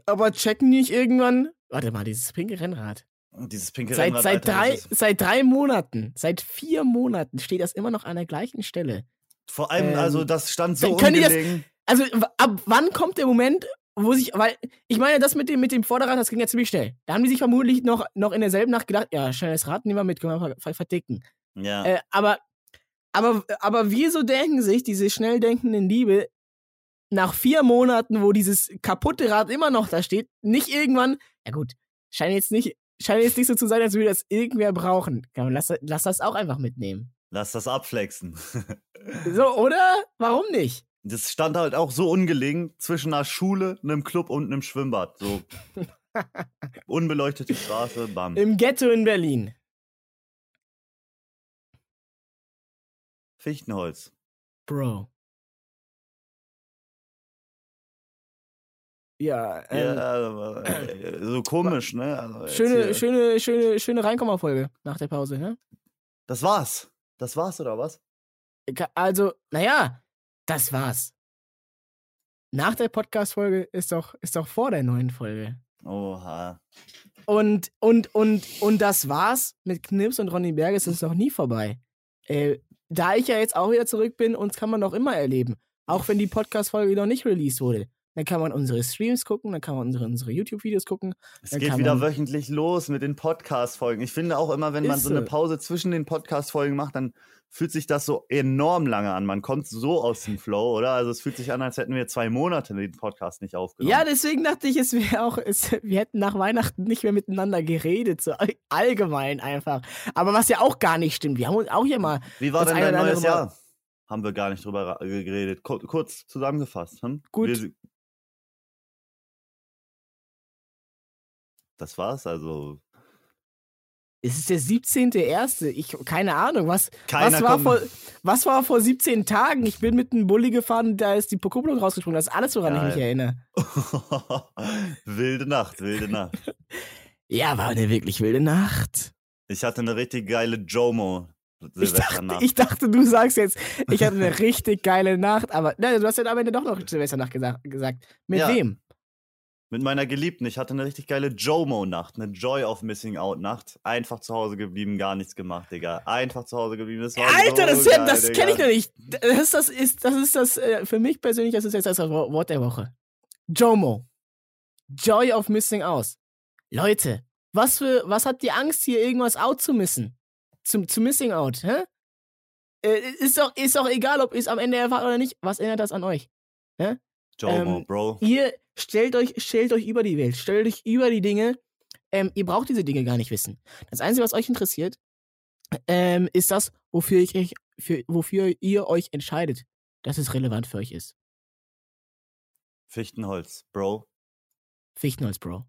aber checken die nicht irgendwann? Warte mal, dieses pinke Rennrad. Dieses pinke Seit, Rennrad, seit, Alter, drei, seit drei Monaten, seit vier Monaten steht das immer noch an der gleichen Stelle. vor allem, ähm, also das stand so die das- ungelegen. Also ab wann kommt der Moment, wo sich, weil ich meine, das mit dem, mit dem Vorderrad, das ging ja ziemlich schnell. Da haben die sich vermutlich noch, noch in derselben Nacht gedacht, ja, schnelles Rad nehmen wir mit, können wir ver ver verdicken. Ja. Äh, aber, aber, aber wieso denken sich diese schnell denkenden Liebe nach vier Monaten, wo dieses kaputte Rad immer noch da steht, nicht irgendwann, ja gut, scheint jetzt nicht, scheint jetzt nicht so zu sein, als würde das irgendwer brauchen. Lass, lass das auch einfach mitnehmen. Lass das abflexen. So, oder? Warum nicht? Das stand halt auch so ungelegen zwischen einer Schule, einem Club und einem Schwimmbad. So unbeleuchtete Straße, bam. Im Ghetto in Berlin. Fichtenholz. Bro. Ja, ähm, Ja, äh, so komisch, ne? Also schöne, schöne, schöne, schöne Reinkommerfolge nach der Pause, ne? Das war's. Das war's, oder was? Also, naja, das war's. Nach der Podcast-Folge ist doch, ist doch vor der neuen Folge. Oha. Und, und, und, und das war's mit Knips und Ronny Berges ist noch nie vorbei. Äh, da ich ja jetzt auch wieder zurück bin, uns kann man noch immer erleben. Auch wenn die Podcast-Folge noch nicht released wurde. Dann kann man unsere Streams gucken, dann kann man unsere, unsere YouTube-Videos gucken. Es geht wieder wöchentlich los mit den Podcast-Folgen. Ich finde auch immer, wenn man so eine. Pause zwischen den Podcast-Folgen macht, dann fühlt sich das so enorm lange an. Man kommt so aus dem Flow, oder? Also es fühlt sich an, als hätten wir zwei Monate den Podcast nicht aufgenommen. Ja, deswegen dachte ich, es wäre auch, es, wir hätten nach Weihnachten nicht mehr miteinander geredet, so all- allgemein einfach. Aber was ja auch gar nicht stimmt. Wir haben uns auch hier mal. Wie war denn dein neues Mal- Jahr? Haben wir gar nicht drüber geredet. Kur kurz zusammengefasst. Hm? Gut. Wir, das war's, also. Es ist der 17.01. Ich, keine Ahnung, was, Keiner was, war kommt- vor, was war vor 17 Tagen? Ich bin mit einem Bulli gefahren, da ist die Kupplung rausgesprungen. Das ist alles, woran ich mich Geil. erinnere. wilde Nacht, wilde Nacht. Ja, war eine wirklich wilde Nacht. Ich hatte eine richtig geile Jomo. Ich dachte, ich dachte, du sagst jetzt, ich hatte eine richtig geile Nacht, aber nein, du hast ja am Ende doch noch Silvesternacht gesagt. gesagt. Mit Ja. wem? Mit meiner Geliebten. Ich hatte eine richtig geile Jomo-Nacht. Eine Joy of Missing Out-Nacht. Einfach zu Hause geblieben, gar nichts gemacht, Digga. Einfach zu Hause geblieben. Das war Alter, so das, geil, das kenne ich noch nicht. Das ist das, ist, das, ist das äh, für mich persönlich, das ist jetzt das Wo- Wort der Woche. JOMO. Joy of Missing Out. Leute, was für, was hat die Angst, hier irgendwas out zu missen? Zum, zu Missing Out, hä? Äh, ist, doch, ist doch egal, ob ihr es am Ende erfahrt oder nicht. Was erinnert das an euch? Jomo, ähm, Bro. Ihr stellt euch, stellt euch über die Welt, stellt euch über die Dinge. Ähm, ihr braucht diese Dinge gar nicht wissen. Das Einzige, was euch interessiert, ähm, ist das, wofür, ich, für, wofür ihr euch entscheidet, dass es relevant für euch ist. Fichtenholz, Bro. Fichtenholz, Bro.